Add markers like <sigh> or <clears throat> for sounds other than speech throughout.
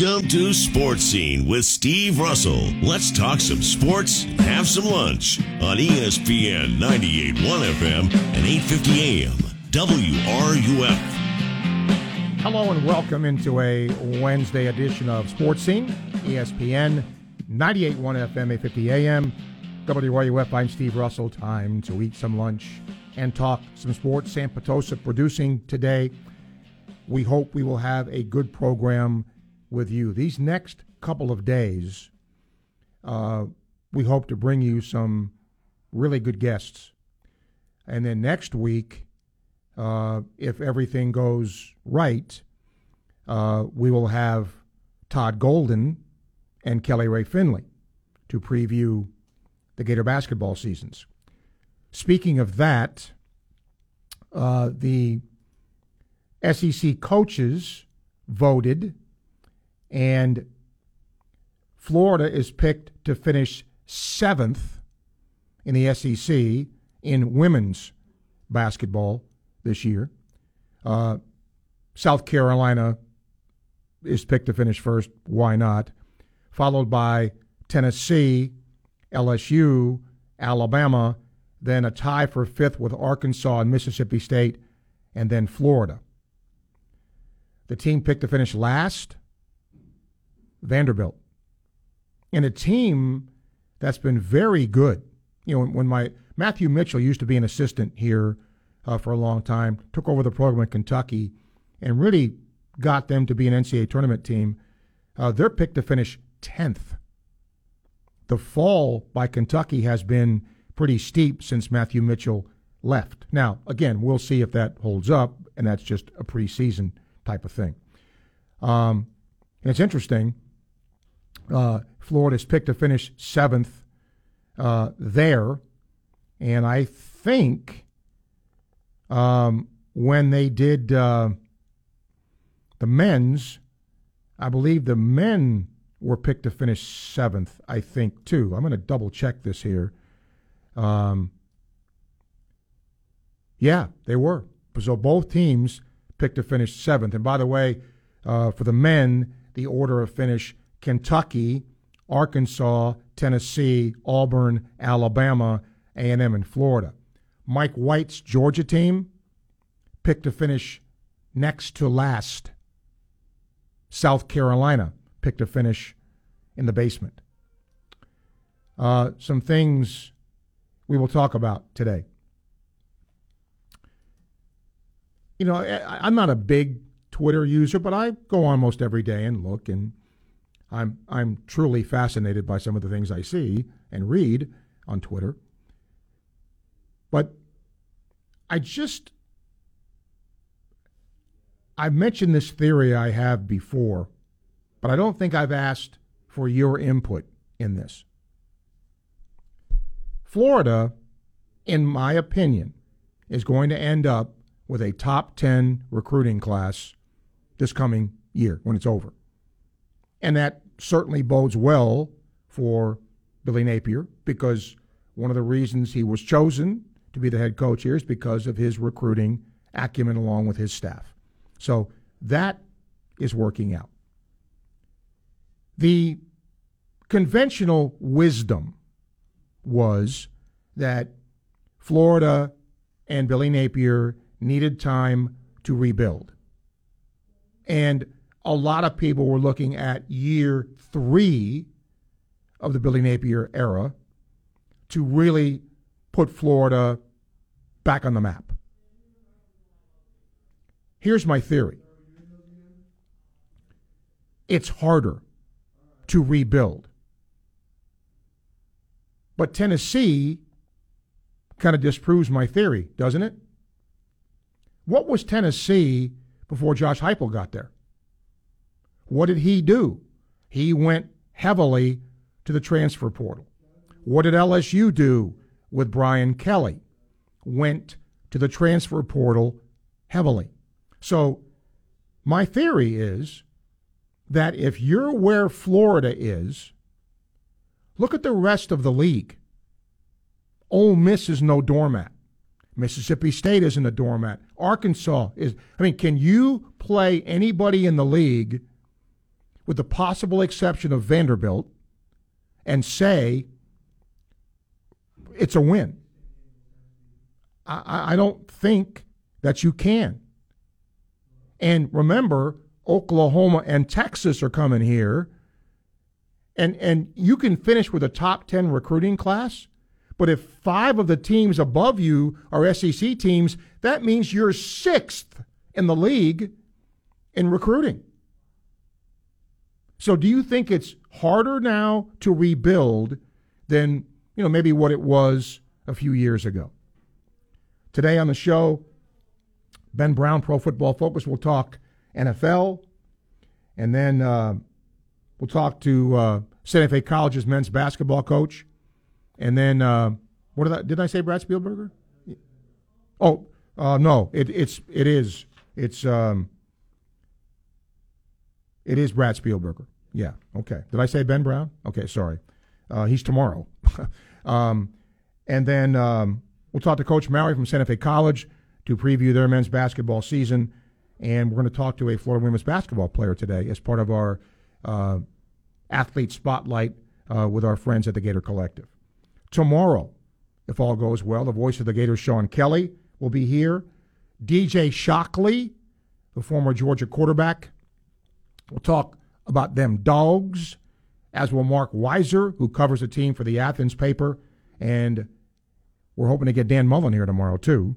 Welcome to Sports Scene with Steve Russell. Let's talk some sports and have some lunch on ESPN 98.1 FM and 8:50 AM WRUF. Hello and welcome into a Wednesday edition of Sports Scene, ESPN 98.1 FM, 850 AM, WRUF. I'm Steve Russell. Time to eat some lunch and talk some sports. Sam Patosa producing today. We hope we will have a good program with you. These next couple of days, uh, we hope to bring you some really good guests. And then next week, uh, if everything goes right, uh, we will have Todd Golden and Kelly Rae Finley to preview the Gator basketball seasons. Speaking of that, uh, the SEC coaches voted, and Florida is picked to finish seventh in the SEC in women's basketball this year. Uh, South Carolina is picked to finish first. Why not? Followed by Tennessee, LSU, Alabama, then a tie for fifth with Arkansas and Mississippi State, and then Florida. The team picked to finish last, Vanderbilt. And a team that's been very good. You know, when my Matthew Mitchell used to be an assistant here uh, for a long time, took over the program in Kentucky, and really got them to be an NCAA tournament team. Uh, they're picked to finish 10th. The fall by Kentucky has been pretty steep since Matthew Mitchell left. Now, again, we'll see if that holds up, and that's just a preseason type of thing. Um, and it's interesting. Uh, Florida's picked to finish seventh uh, there, and I think um, when they did uh, the men's, I believe the men were picked to finish seventh. I think too. I'm going to double check this here. Um, yeah, they were. So both teams picked to finish seventh. And by the way, uh, for the men, the order of finish Kentucky, Arkansas, Tennessee, Auburn, Alabama, A&M, and Florida. Mike White's Georgia team picked to finish next to last. South Carolina picked to finish in the basement. Uh, some things we will talk about today. You know, I, I'm not a big Twitter user, but I go almost every day and look, and I'm I'm truly fascinated by some of the things I see and read on Twitter. But I just I've mentioned this theory I have before, but I don't think I've asked for your input in this. Florida, in my opinion, is going to end up with a top 10 recruiting class this coming year when it's over. And that certainly bodes well for Billy Napier because one of the reasons he was chosen to be the head coach here is because of his recruiting acumen along with his staff. So that is working out. The conventional wisdom was that Florida and Billy Napier needed time to rebuild. And a lot of people were looking at year three of the Billy Napier era to really put Florida back on the map. Here's my theory it's harder to rebuild. But Tennessee kind of disproves my theory, doesn't it? What was Tennessee before Josh Heupel got there? What did he do? He went heavily to the transfer portal. What did LSU do with Brian Kelly? Went to the transfer portal heavily. So, my theory is that if you're where Florida is, look at the rest of the league. Ole Miss is no doormat. Mississippi State isn't a doormat. Arkansas is. I mean, can you play anybody in the league with the possible exception of Vanderbilt, and say it's a win. I, I don't think that you can. And remember, Oklahoma and Texas are coming here. And, and you can finish with a top 10 recruiting class, but if five of the teams above you are SEC teams, that means you're sixth in the league in recruiting. So do you think it's harder now to rebuild than, you know, maybe what it was a few years ago? Today on the show, Ben Brown, Pro Football Focus, will talk NFL, and then uh, we'll talk to uh, Santa Fe College's men's basketball coach, and then uh, what did I did I say? Brad Spielberger? Oh uh, no, it, it's it is it's um, it is Brad Spielberger. Yeah. Okay. Did I say Ben Brown? Okay. Sorry. Uh, he's tomorrow. <laughs> um, and then um, we'll talk to Coach Mowry from Santa Fe College to preview their men's basketball season. And we're going to talk to a Florida women's basketball player today as part of our uh, athlete spotlight uh, with our friends at the Gator Collective. Tomorrow, if all goes well, the voice of the Gators, Sean Kelly, will be here. DJ Shockley, the former Georgia quarterback, will talk about them dogs, as will Marc Weiszer, who covers the team for the Athens paper. And we're hoping to get Dan Mullen here tomorrow, too.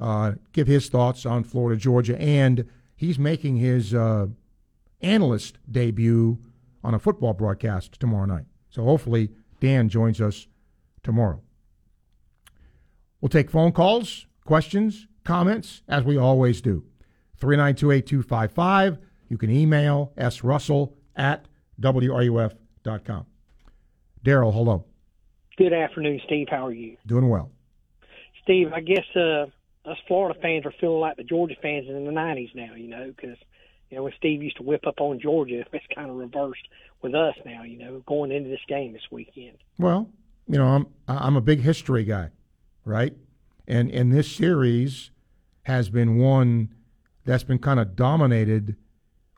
Uh, give his thoughts on Florida, Georgia. And he's making his uh, analyst debut on a football broadcast tomorrow night. So hopefully Dan joins us tomorrow. We'll take phone calls, questions, comments, as we always do. 392 8255. You can email srussell at wruf.com. Daryl, hello. Good afternoon, Steve. How are you? Doing well. Steve, I guess uh, us Florida fans are feeling like the Georgia fans in the 90s now, you know, because, you know, when Steve used to whip up on Georgia, <laughs> it's kind of reversed with us now, you know, going into this game this weekend. Well, you know, I'm I'm a big history guy, right? And and this series has been one that's been kind of dominated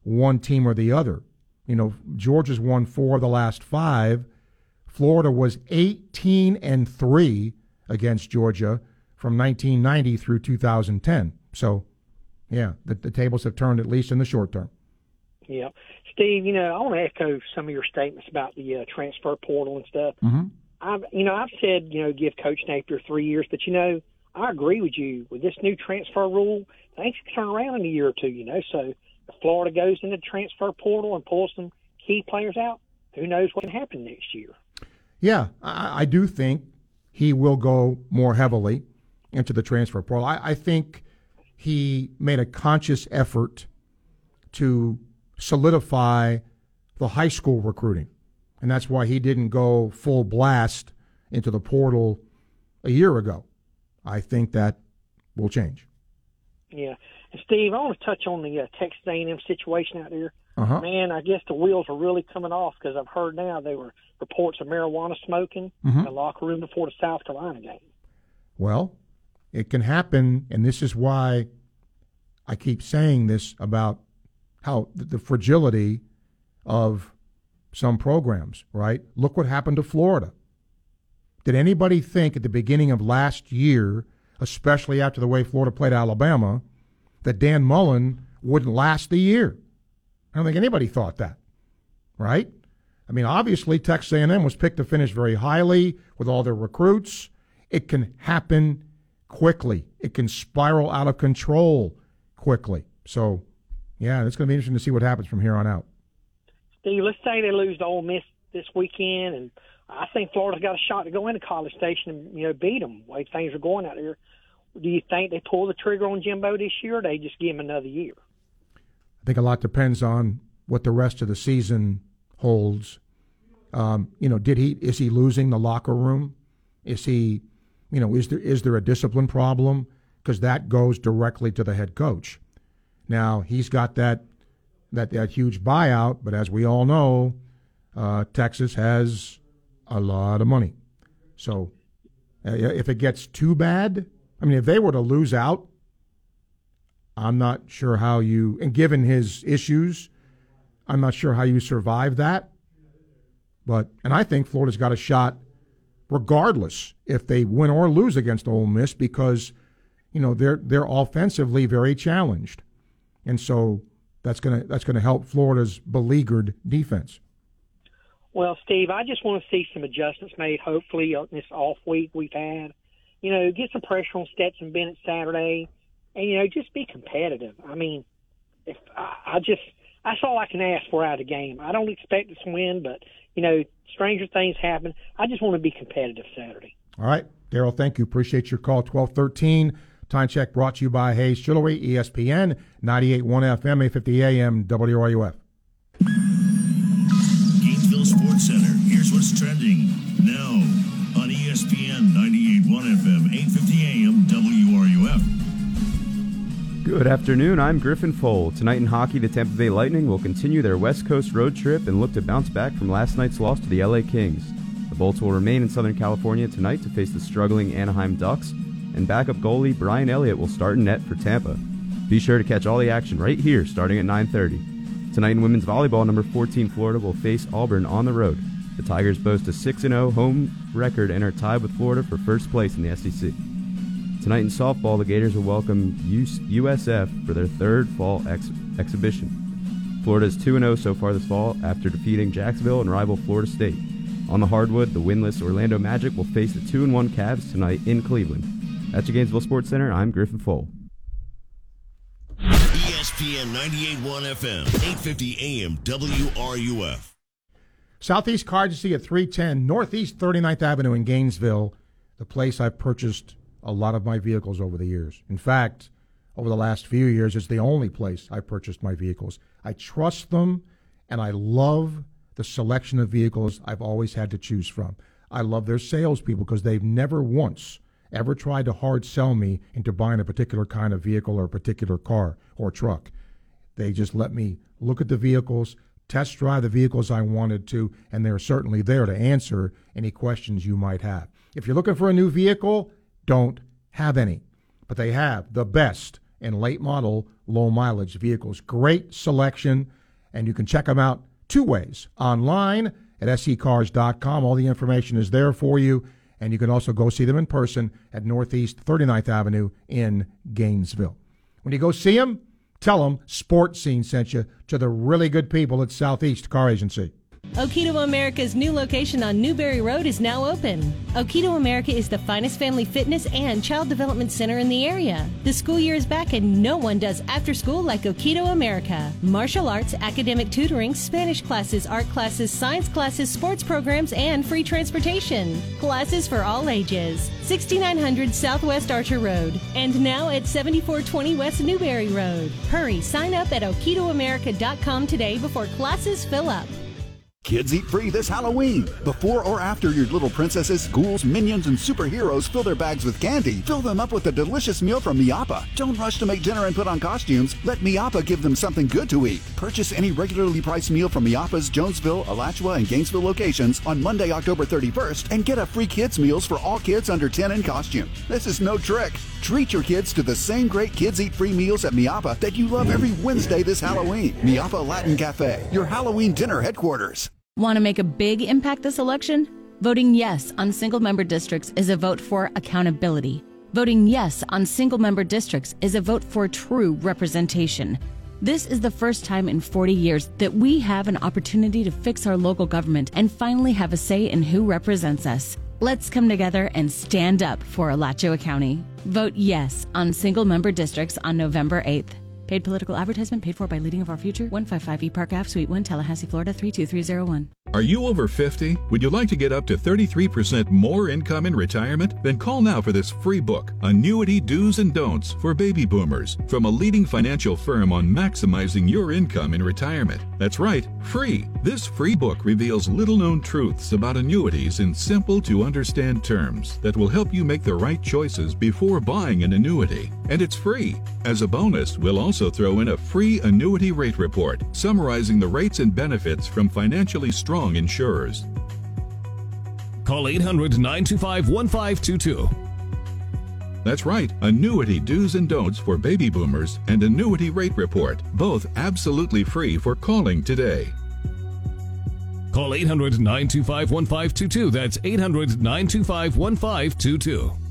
one team or the other. You know, Georgia's won four of the last five. Florida was 18 and 3 against Georgia from 1990 through 2010. So, yeah, the, the tables have turned at least in the short term. Yeah. Steve, you know, I want to echo some of your statements about the uh, transfer portal and stuff. Mm-hmm. I've, you know, I've said, you know, give Coach Napier three years, but you know, I agree with you with this new transfer rule. Things can turn around in a year or two, you know. So if Florida goes into the transfer portal and pulls some key players out, who knows what can happen next year? Yeah, I, I do think he will go more heavily into the transfer portal. I, I think he made a conscious effort to solidify the high school recruiting. And that's why he didn't go full blast into the portal a year ago. I think that will change. Yeah. And Steve, I want to touch on the uh, Texas A&M situation out there. Uh-huh. Man, I guess the wheels are really coming off because I've heard now there were reports of marijuana smoking mm-hmm. in the locker room before the South Carolina game. Well, it can happen, and this is why I keep saying this about how the fragility of some programs, right? Look what happened to Florida. Did anybody think at the beginning of last year, especially after the way Florida played Alabama, that Dan Mullen wouldn't last the year? I don't think anybody thought that, right? I mean, obviously Texas A&M was picked to finish very highly with all their recruits. It can happen quickly. It can spiral out of control quickly. So, yeah, it's going to be interesting to see what happens from here on out. Steve, let's say they lose to Ole Miss this weekend, and I think Florida's got a shot to go into College Station and you know beat them. The way things are going out there, do you think they pull the trigger on Jimbo this year, or they just give him another year? I think a lot depends on what the rest of the season holds. Um, you know, did he is he losing the locker room? Is he, you know, is there is there a discipline problem? Because that goes directly to the head coach. Now he's got that that that huge buyout, but as we all know, uh, Texas has a lot of money. So uh, if it gets too bad, I mean, if they were to lose out I'm not sure how you, and given his issues, I'm not sure how you survive that. But and I think Florida's got a shot regardless if they win or lose against Ole Miss because you know they're they're offensively very challenged, and so that's gonna that's gonna help Florida's beleaguered defense. Well, Steve, I just want to see some adjustments made. Hopefully, on this off week we've had, you know, get some pressure on Stetson Bennett Saturday, and you know, just be competitive. I mean, if I, I just that's all I can ask for out of the game. I don't expect us to win, but you know, stranger things happen. I just want to be competitive Saturday. All right, Daryl, thank you. Appreciate your call. Twelve thirteen. Time check brought to you by Hayes Jewelry, ESPN, 98.1 FM, 850 AM, WRUF. 850 AM, WRUF. Good afternoon. I'm Griffin Fole. Tonight in hockey, the Tampa Bay Lightning will continue their West Coast road trip and look to bounce back from last night's loss to the LA Kings. The Bolts will remain in Southern California tonight to face the struggling Anaheim Ducks and backup goalie Brian Elliott will start in net for Tampa. Be sure to catch all the action right here starting at 9:30. Tonight in women's volleyball, number 14 Florida will face Auburn on the road. The Tigers boast a 6-0 home record and are tied with Florida for first place in the SEC. Tonight in softball, the Gators will welcome USF for their third fall ex- exhibition. Florida is 2-0 so far this fall after defeating Jacksonville and rival Florida State. On the hardwood, the winless Orlando Magic will face the 2-1 Cavs tonight in Cleveland. At your Gainesville Sports Center, I'm Griffin Fole. ESPN 98.1 FM, 850 AM, WRUF. Southeast Car Agency at 310 Northeast 39th Avenue in Gainesville, the place I've purchased a lot of my vehicles over the years. In fact, over the last few years, it's the only place I purchased my vehicles. I trust them, and I love the selection of vehicles I've always had to choose from. I love their salespeople because they've never once ever tried to hard sell me into buying a particular kind of vehicle or a particular car or truck. They just let me look at the vehicles, test drive the vehicles I wanted to, and they're certainly there to answer any questions you might have. If you're looking for a new vehicle, don't have any. But they have the best in late model, low mileage vehicles. Great selection, and you can check them out two ways online at secars.com. All the information is there for you and you can also go see them in person at Northeast 39th Avenue in Gainesville. When you go see them, tell them Sports Scene sent you to the really good people at Southeast Car Agency. Okito America's new location on Newberry Road is now open. Okito America is the finest family fitness and child development center in the area. The school year is back and no one does after school like Okito America. Martial arts, academic tutoring, Spanish classes, art classes, science classes, sports programs, and free transportation. Classes for all ages. 6900 Southwest Archer Road and now at 7420 West Newberry Road. Hurry, sign up at okitoamerica.com today before classes fill up. Kids eat free this Halloween. Before or after your little princesses, ghouls, minions, and superheroes fill their bags with candy, fill them up with a delicious meal from Miapa. Don't rush to make dinner and put on costumes. Let Miapa give them something good to eat. Purchase any regularly priced meal from Miapa's Jonesville, Alachua, and Gainesville locations on Monday, October 31st, and get a free kids meals for all kids under 10 in costume. This is no trick. Treat your kids to the same great kids eat free meals at Miapa that you love every Wednesday this Halloween. Miapa Latin Cafe, your Halloween dinner headquarters. Want to make a big impact this election? Voting yes on single member districts is a vote for accountability. Voting yes on single member districts is a vote for true representation. This is the first time in 40 years that we have an opportunity to fix our local government and finally have a say in who represents us. Let's come together and stand up for Alachua County. Vote yes on single member districts on November 8th. Paid political advertisement paid for by Leading of Our Future, 155 E Park Ave, Suite 1, Tallahassee, Florida 32301. Are you over 50? Would you like to get up to 33% more income in retirement? Then call now for this free book, Annuity Do's and Don'ts for Baby Boomers, from a leading financial firm on maximizing your income in retirement. That's right, free. This free book reveals little known truths about annuities in simple to understand terms that will help you make the right choices before buying an annuity. And it's free. As a bonus, we'll also throw in a free annuity rate report summarizing the rates and benefits from financially strong insurers. Call 800 925 1522. That's right, annuity do's and don'ts for baby boomers and annuity rate report, both absolutely free for calling today. Call 800 925 1522. That's 800 925 1522.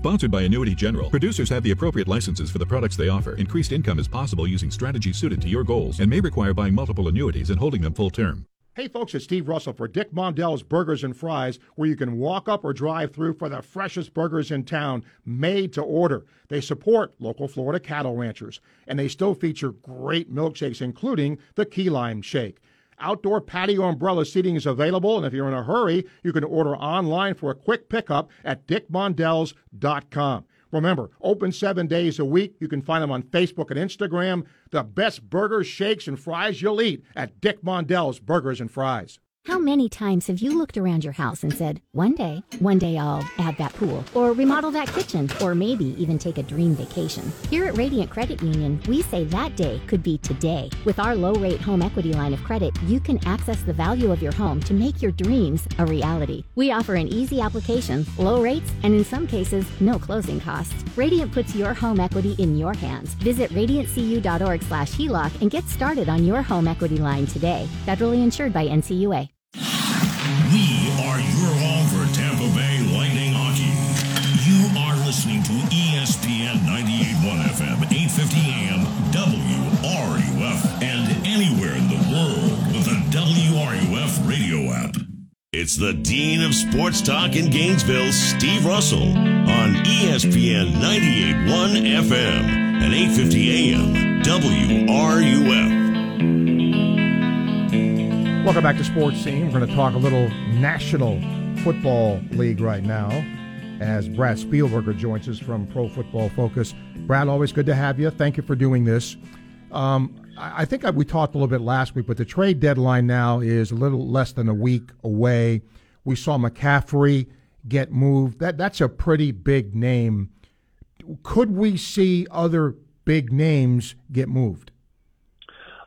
Sponsored by Annuity General. Producers have the appropriate licenses for the products they offer. Increased income is possible using strategies suited to your goals and may require buying multiple annuities and holding them full term. Hey folks, it's Steve Russell for Dick Mondell's Burgers and Fries, where you can walk up or drive through for the freshest burgers in town, made to order. They support local Florida cattle ranchers, and they still feature great milkshakes, including the key lime shake. Outdoor patio umbrella seating is available, and if you're in a hurry, you can order online for a quick pickup at dickmondells.com. Remember, open seven days a week. You can find them on Facebook and Instagram. The best burgers, shakes, and fries you'll eat at Dick Mondell's Burgers and Fries. How many times have you looked around your house and said, one day, one day I'll add that pool, or remodel that kitchen, or maybe even take a dream vacation? Here at Radiant Credit Union, we say that day could be today. With our low rate home equity line of credit, you can access the value of your home to make your dreams a reality. We offer an easy application, low rates, and in some cases, no closing costs. Radiant puts your home equity in your hands. Visit radiantcu.org slash HELOC and get started on your home equity line today. Federally insured by NCUA. It's the Dean of Sports Talk in Gainesville, Steve Russell, on ESPN 98.1 FM and 8:50 AM, WRUF. Welcome back to Sports Scene. We're going to talk a little National Football League right now as Brad Spielberger joins us from Pro Football Focus. Brad, always good to have you. Thank you for doing this. Um, I think we talked a little bit last week, but the trade deadline now is a little less than a week away. We saw McCaffrey get moved. That that's a pretty big name. Could we see other big names get moved?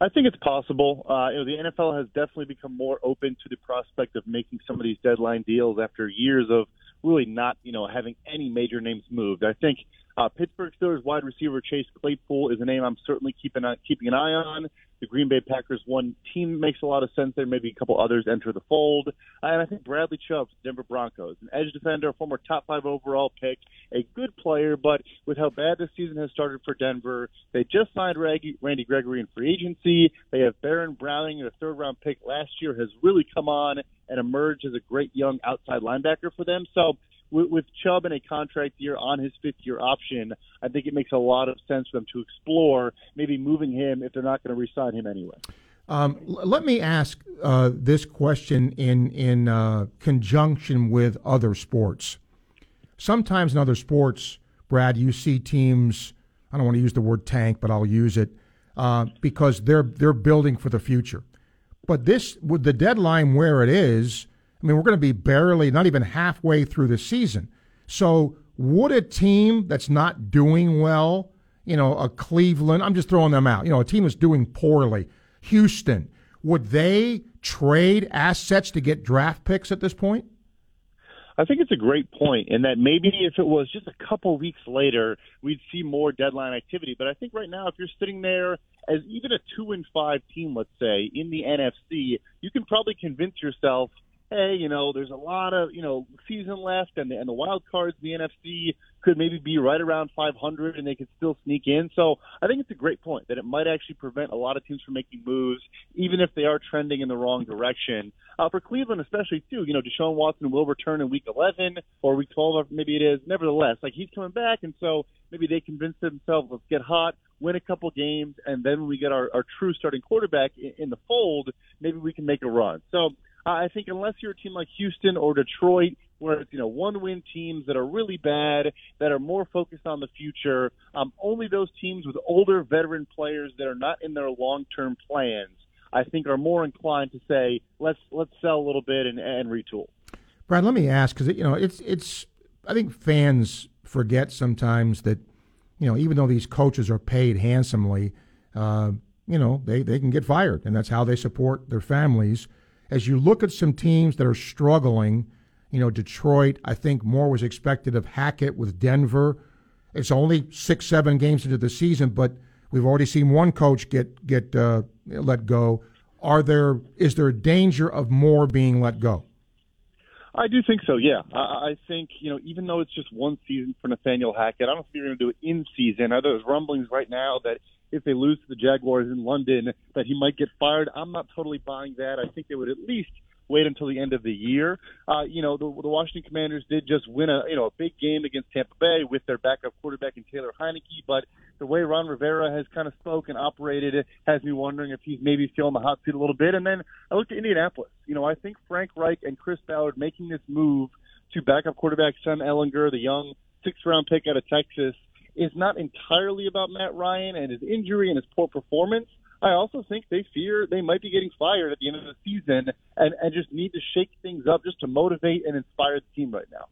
I think it's possible. Uh, you know, the NFL has definitely become more open to the prospect of making some of these deadline deals after years of really not, you know, having any major names moved. I think uh, Pittsburgh Steelers wide receiver Chase Claypool is a name I'm certainly keeping on, keeping an eye on. The Green Bay Packers one team makes a lot of sense there. Maybe a couple others enter the fold. Uh, and I think Bradley Chubb, Denver Broncos, an edge defender, former top five overall pick, a good player, but with how bad the season has started for Denver, they just signed Randy Gregory in free agency. They have Baron Browning, a third round pick last year, has really come on and emerged as a great young outside linebacker for them. So with, with Chubb in a contract year on his fifth year option, I think it makes a lot of sense for them to explore maybe moving him if they're not going to re-sign him anyway. Um, let me ask uh, this question in in uh, conjunction with other sports. Sometimes in other sports, Brad, you see teams. I don't want to use the word tank, but I'll use it uh, because they're they're building for the future. But this, with the deadline where it is, I mean, we're going to be barely, not even halfway through the season. So, would a team that's not doing well, you know, a Cleveland, I'm just throwing them out, you know, a team that's doing poorly, Houston, would they trade assets to get draft picks at this point? I think it's a great point, in that maybe if it was just a couple weeks later, we'd see more deadline activity. But I think right now, if you're sitting there as even a two and five team, let's say in the NFC, you can probably convince yourself hey, you know, there's a lot of, you know, season left and the, and the wild cards the NFC could maybe be right around 500 and they could still sneak in. So I think it's a great point that it might actually prevent a lot of teams from making moves, even if they are trending in the wrong direction. Uh, for Cleveland, especially too, you know, Deshaun Watson will return in week 11 or week 12, or maybe it is. Nevertheless, like he's coming back, and so maybe they convince themselves, let's get hot, win a couple games, and then we get our, our true starting quarterback in, in the fold, maybe we can make a run. So uh, I think unless you're a team like Houston or Detroit, where it's you know one-win teams that are really bad, that are more focused on the future, um, only those teams with older veteran players that are not in their long-term plans, I think, are more inclined to say let's let's sell a little bit and, and retool. Brad, let me ask because you know it's it's I think fans forget sometimes that you know even though these coaches are paid handsomely, uh, you know they they can get fired, and that's how they support their families as you look at some teams that are struggling, You know, Detroit, I think more was expected of Hackett with Denver. It's only six, seven games into the season, but we've already seen one coach get get uh, let go. Are there is there a danger of more being let go? I do think so. Yeah, I, think you know even though it's just one season for Nathaniel Hackett, I don't think they're going to do it in season. Are those rumblings right now that if they lose to the Jaguars in London that he might get fired? I'm not totally buying that. I think they would at least wait until the end of the year. Uh, you know, the, the Washington Commanders did just win a you know a big game against Tampa Bay with their backup quarterback in Taylor Heinicke, but the way Ron Rivera has kind of spoke and operated has me wondering if he's maybe feeling the hot seat a little bit. And then I look at Indianapolis. You know, I think Frank Reich and Chris Ballard making this move to backup quarterback Sam Ehlinger, the young sixth round pick out of Texas, is not entirely about Matt Ryan and his injury and his poor performance. I also think they fear they might be getting fired at the end of the season and, and just need to shake things up just to motivate and inspire the team right now.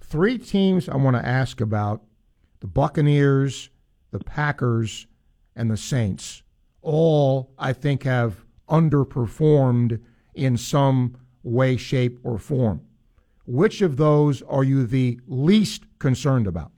Three teams I want to ask about the Buccaneers, the Packers, and the Saints. All, I think, have underperformed in some way, shape, or form. Which of those are you the least concerned about?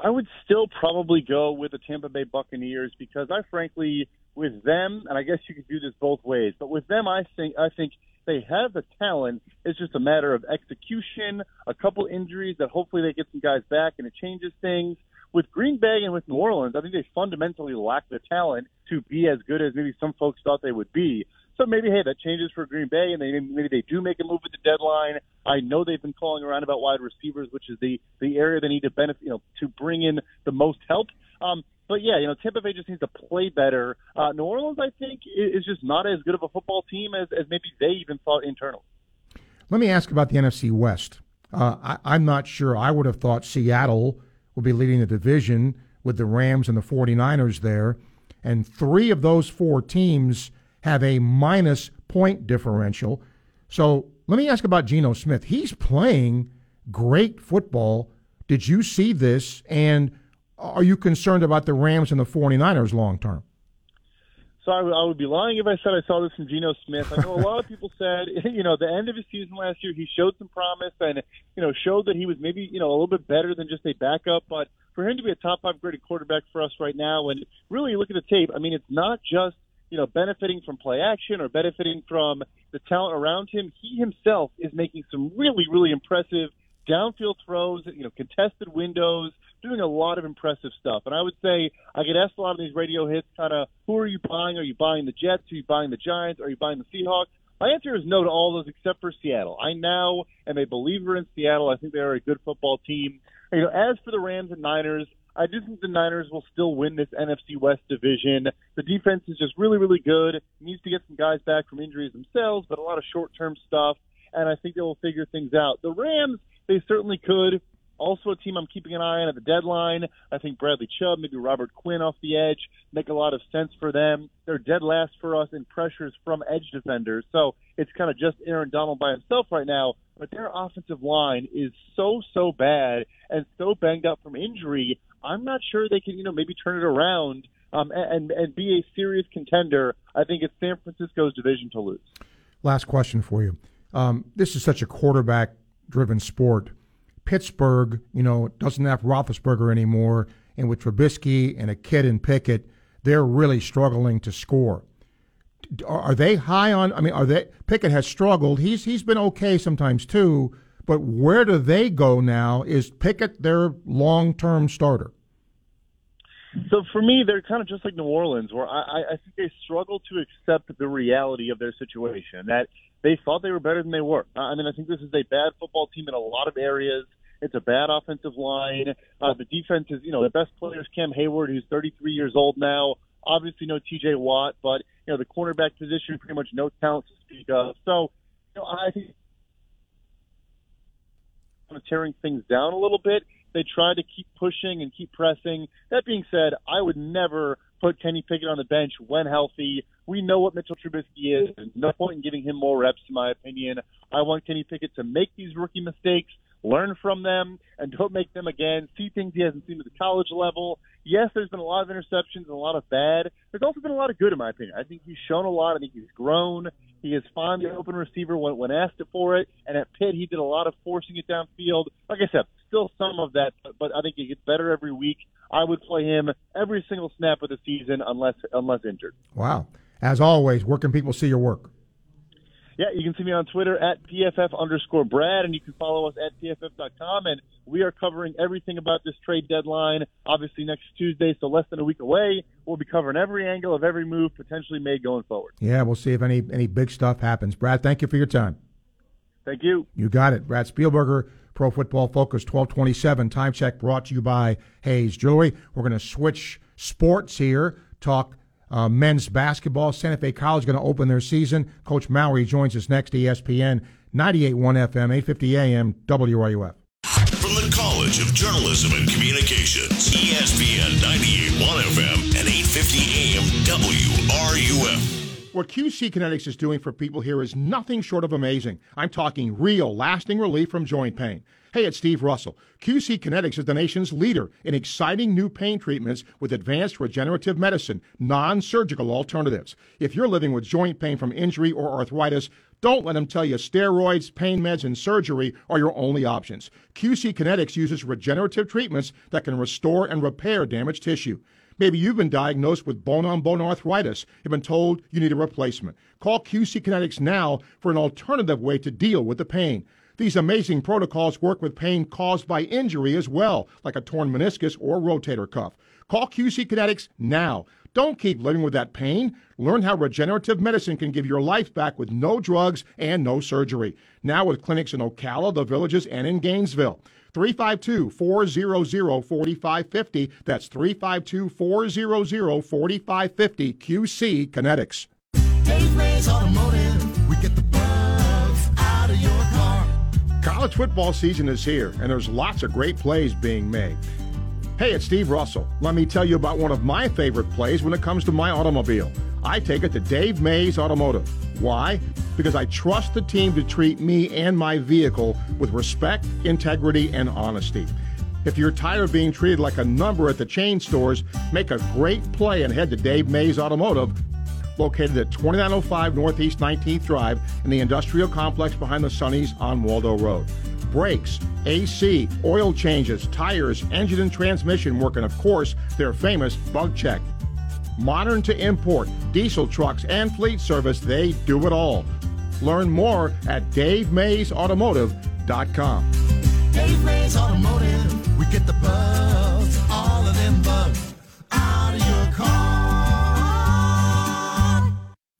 I would still probably go with the Tampa Bay Buccaneers because I frankly, with them, and I guess you could do this both ways, but with them, I think I think they have the talent. It's just a matter of execution, a couple injuries that hopefully they get some guys back and it changes things. With Green Bay and with New Orleans, I think they fundamentally lack the talent to be as good as maybe some folks thought they would be. So maybe hey, that changes for Green Bay, and they maybe they do make a move at the deadline. I know they've been calling around about wide receivers, which is the the area they need to benefit, you know, to bring in the most help. Um, but yeah, you know, Tampa Bay just needs to play better. Uh, New Orleans, I think, is just not as good of a football team as, as maybe they even thought internally. Let me ask about the NFC West. Uh, I, I'm not sure. I would have thought Seattle would be leading the division with the Rams and the 49ers there. And three of those four teams have a minus point differential. So let me ask about Geno Smith. He's playing great football. Did you see this? And are you concerned about the Rams and the 49ers long term? So I, I would be lying if I said I saw this from Geno Smith. I know a lot of people said, <laughs> you know, the end of his season last year, he showed some promise and, you know, showed that he was maybe, you know, a little bit better than just a backup. But for him to be a top five graded quarterback for us right now, and really look at the tape, I mean, it's not just you know, benefiting from play action or benefiting from the talent around him. He himself is making some really, really impressive downfield throws, you know, contested windows, doing a lot of impressive stuff. And I would say I get asked a lot of these radio hits, kind of, who are you buying? Are you buying the Jets? Are you buying the Giants? Are you buying the Seahawks? My answer is no to all those except for Seattle. I now am a believer in Seattle. I think they are a good football team. You know, as for the Rams and Niners, I do think the Niners will still win this NFC West division. The defense is just really, really good. Needs to get some guys back from injuries themselves, but a lot of short term stuff. And I think they will figure things out. The Rams, they certainly could. Also, a team I'm keeping an eye on at the deadline. I think Bradley Chubb, maybe Robert Quinn off the edge, make a lot of sense for them. They're dead last for us in pressures from edge defenders. So it's kind of just Aaron Donald by himself right now. But their offensive line is so, so bad and so banged up from injury. I'm not sure they can, you know, maybe turn it around um, and, and be a serious contender. I think it's San Francisco's division to lose. Last question for you. Um, this is such a quarterback driven sport. Pittsburgh, you know, doesn't have Roethlisberger anymore, and with Trubisky and a kid in Pickett, they're really struggling to score. Are they high on? I mean, are they? Pickett has struggled. He's he's been okay sometimes too. But where do they go now? Is Pickett their long term starter? So for me, they're kind of just like New Orleans, where I, I think they struggle to accept the reality of their situation. That they thought they were better than they were. I mean, I think this is a bad football team in a lot of areas. It's a bad offensive line. Uh, the defense is, you know, the best player is Cam Heyward, who's 33 years old now. Obviously, no T.J. Watt, but you know, the cornerback position, pretty much no talent to speak of. So, you know, I think kind of tearing things down a little bit. They tried to keep pushing and keep pressing. That being said, I would never put Kenny Pickett on the bench when healthy. We know what Mitchell Trubisky is. There's no point in giving him more reps, in my opinion. I want Kenny Pickett to make these rookie mistakes, learn from them, and don't make them again. See things he hasn't seen at the college level. Yes, there's been a lot of interceptions and a lot of bad. There's also been a lot of good, in my opinion. I think he's shown a lot. I think he's grown. He is fine the open receiver when, when asked for it. And at Pitt, he did a lot of forcing it downfield. Like I said, still some of that, but I think he gets better every week. I would play him every single snap of the season unless unless injured. Wow. As always, where can people see your work? Yeah, you can see me on Twitter at PFF underscore Brad, and you can follow us at PFF.com. And we are covering everything about this trade deadline, obviously next Tuesday, so less than a week away. We'll be covering every angle of every move potentially made going forward. Yeah, we'll see if any, any big stuff happens. Brad, thank you for your time. Thank you. You got it. Brad Spielberger, Pro Football Focus 1227. Time check brought to you by Hayes Jewelry. We're going to switch sports here, talk uh, men's basketball. Santa Fe College going to open their season. Coach Maury joins us next. ESPN 98.1 FM, 850 AM, WRUF. From the College of Journalism and Communications, ESPN 98.1 FM and 850 AM, WRUF. What QC Kinetics is doing for people here is nothing short of amazing. I'm talking real, lasting relief from joint pain. Hey, it's Steve Russell. QC Kinetics is the nation's leader in exciting new pain treatments with advanced regenerative medicine, non surgical alternatives. If you're living with joint pain from injury or arthritis, don't let them tell you steroids, pain meds, and surgery are your only options. QC Kinetics uses regenerative treatments that can restore and repair damaged tissue. Maybe you've been diagnosed with bone on bone arthritis and been told you need a replacement. Call QC Kinetics now for an alternative way to deal with the pain. These amazing protocols work with pain caused by injury as well, like a torn meniscus or rotator cuff. Call QC Kinetics now. Don't keep living with that pain. Learn how regenerative medicine can give your life back with no drugs and no surgery. Now with clinics in Ocala, the Villages, and in Gainesville. 352 400 4550. That's 352 400 4550 QC Kinetics. Dave Mays Automotive, we get the College football season is here, and there's lots of great plays being made. Hey, it's Steve Russell. Let me tell you about one of my favorite plays when it comes to my automobile. I take it to Dave Mays Automotive. Why? Because I trust the team to treat me and my vehicle with respect, integrity, and honesty. If you're tired of being treated like a number at the chain stores, make a great play and head to Dave Mays Automotive, located at 2905 Northeast 19th Drive in the industrial complex behind the Sunnies on Waldo Road. Brakes, AC, oil changes, tires, engine and transmission work, and of course, their famous bug check. Modern to import, diesel trucks, and fleet service, they do it all. Learn more at DaveMaysAutomotive.com. Dave Mays Automotive, we get the bugs, all of them bugs, out of your car.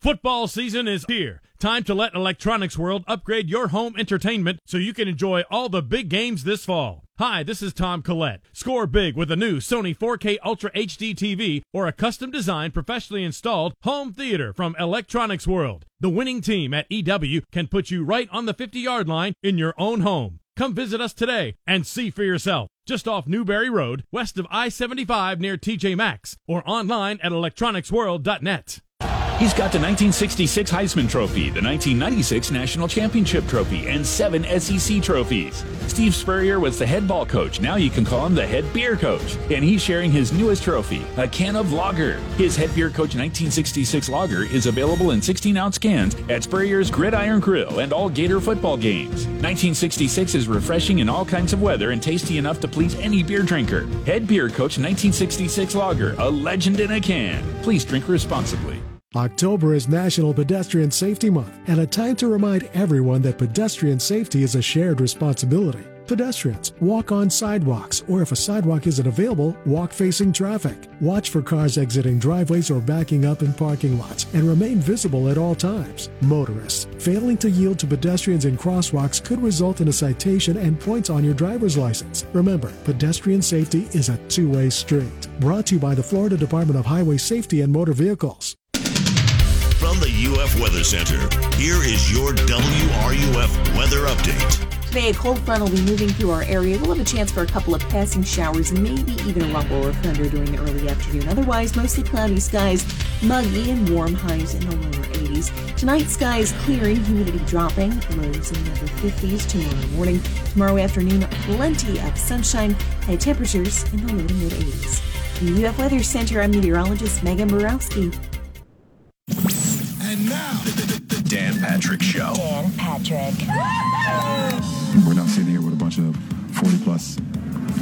Football season is here. Time to let Electronics World upgrade your home entertainment so you can enjoy all the big games this fall. Hi, this is Tom Collette. Score big with a new Sony 4K Ultra HD TV or a custom designed, professionally installed home theater from Electronics World. The winning team at EW can put you right on the 50 yard line in your own home. Come visit us today and see for yourself. Just off Newberry Road, west of I 75 near TJ Maxx, or online at electronicsworld.net. He's got the 1966 Heisman Trophy, the 1996 National Championship Trophy, and seven SEC trophies. Steve Spurrier was the head ball coach. Now you can call him the head beer coach. And he's sharing his newest trophy, a can of lager. His head beer coach 1966 lager is available in 16 ounce cans at Spurrier's Gridiron Grill and all Gator football games. 1966 is refreshing in all kinds of weather and tasty enough to please any beer drinker. Head beer coach 1966 lager, a legend in a can. Please drink responsibly. October is National Pedestrian Safety Month and a time to remind everyone that pedestrian safety is a shared responsibility. Pedestrians walk on sidewalks, or if a sidewalk isn't available, walk facing traffic. Watch for cars exiting driveways or backing up in parking lots and remain visible at all times. Motorists, failing to yield to pedestrians in crosswalks could result in a citation and points on your driver's license. Remember, pedestrian safety is a two way street. Brought to you by the Florida Department of Highway Safety and Motor Vehicles. From the UF Weather Center, here is your WRUF weather update. Today, a cold front will be moving through our area. We'll have a chance for a couple of passing showers maybe even a rumble or thunder during the early afternoon. Otherwise, mostly cloudy skies, muggy and warm highs in the lower 80s. Tonight, skies clearing, humidity dropping, lows in the upper 50s tomorrow morning. Tomorrow afternoon, plenty of sunshine, high temperatures in the low to mid 80s. From the UF Weather Center, I'm meteorologist Megan Borowski. Patrick Show. Dan Patrick. We're not sitting here with a bunch of 40 plus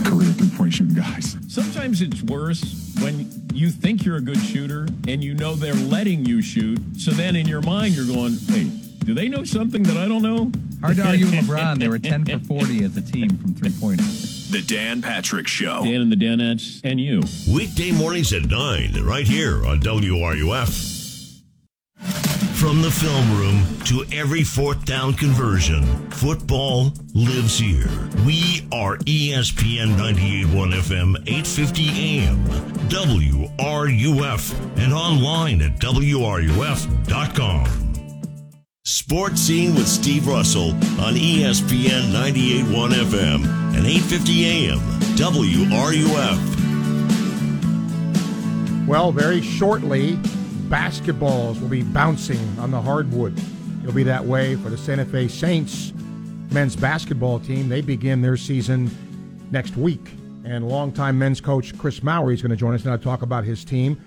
career three point shooting guys. Sometimes it's worse when you think you're a good shooter and you know they're letting you shoot. So then in your mind, you're going, wait, do they know something that I don't know? Hard to argue with LeBron. They were <laughs> 10 for 40 as a team from three pointers. The Dan Patrick Show. Dan and the Danettes and you. Weekday mornings at 9, right here on WRUF. From the film room to every fourth down conversion, football lives here. We are ESPN 98.1 FM, 850 AM, WRUF, and online at WRUF.com. Sports Scene with Steve Russell on ESPN 98.1 FM and 850 AM, WRUF. Well, very shortly, basketballs will be bouncing on the hardwood. It'll be that way for the Santa Fe Saints men's basketball team. They begin their season next week. And longtime men's coach Chris Mowry is going to join us now to talk about his team.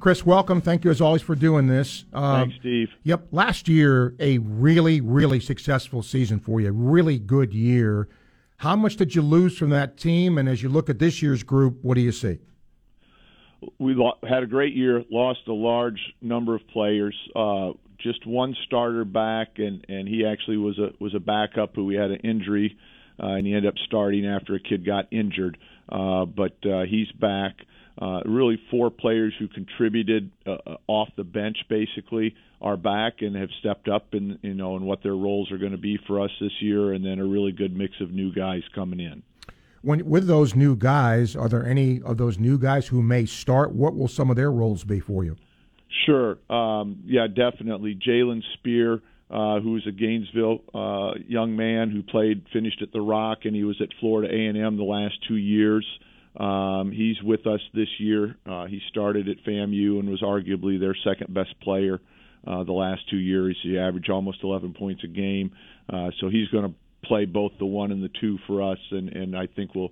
Chris, welcome. Thank you as always for doing this. Uh, Thanks, Steve. Yep. Last year, a really, really successful season for you. Really good year. How much did you lose from that team? And as you look at this year's group, what do you see? We lo- had a great year. Lost a large number of players. Uh, just one starter back, and and he actually was a was a backup who we had an injury, uh, and he ended up starting after a kid got injured. Uh, but uh, he's back. Uh, really, four players who contributed uh, uh, off the bench basically are back and have stepped up in you know in what their roles are going to be for us this year, and then a really good mix of new guys coming in. When with those new guys, are there any of those new guys who may start? What will some of their roles be for you? Sure. Um, yeah, definitely. Jalen Spear, uh, who's a Gainesville uh, young man who played, finished at the Rock, and he was at Florida A&M the last two years. Um, he's with us this year. Uh, he started at FAMU and was arguably their second best player uh, the last two years. He averaged almost 11 points a game, uh, so he's going to play both the one and the two for us, and and I think will,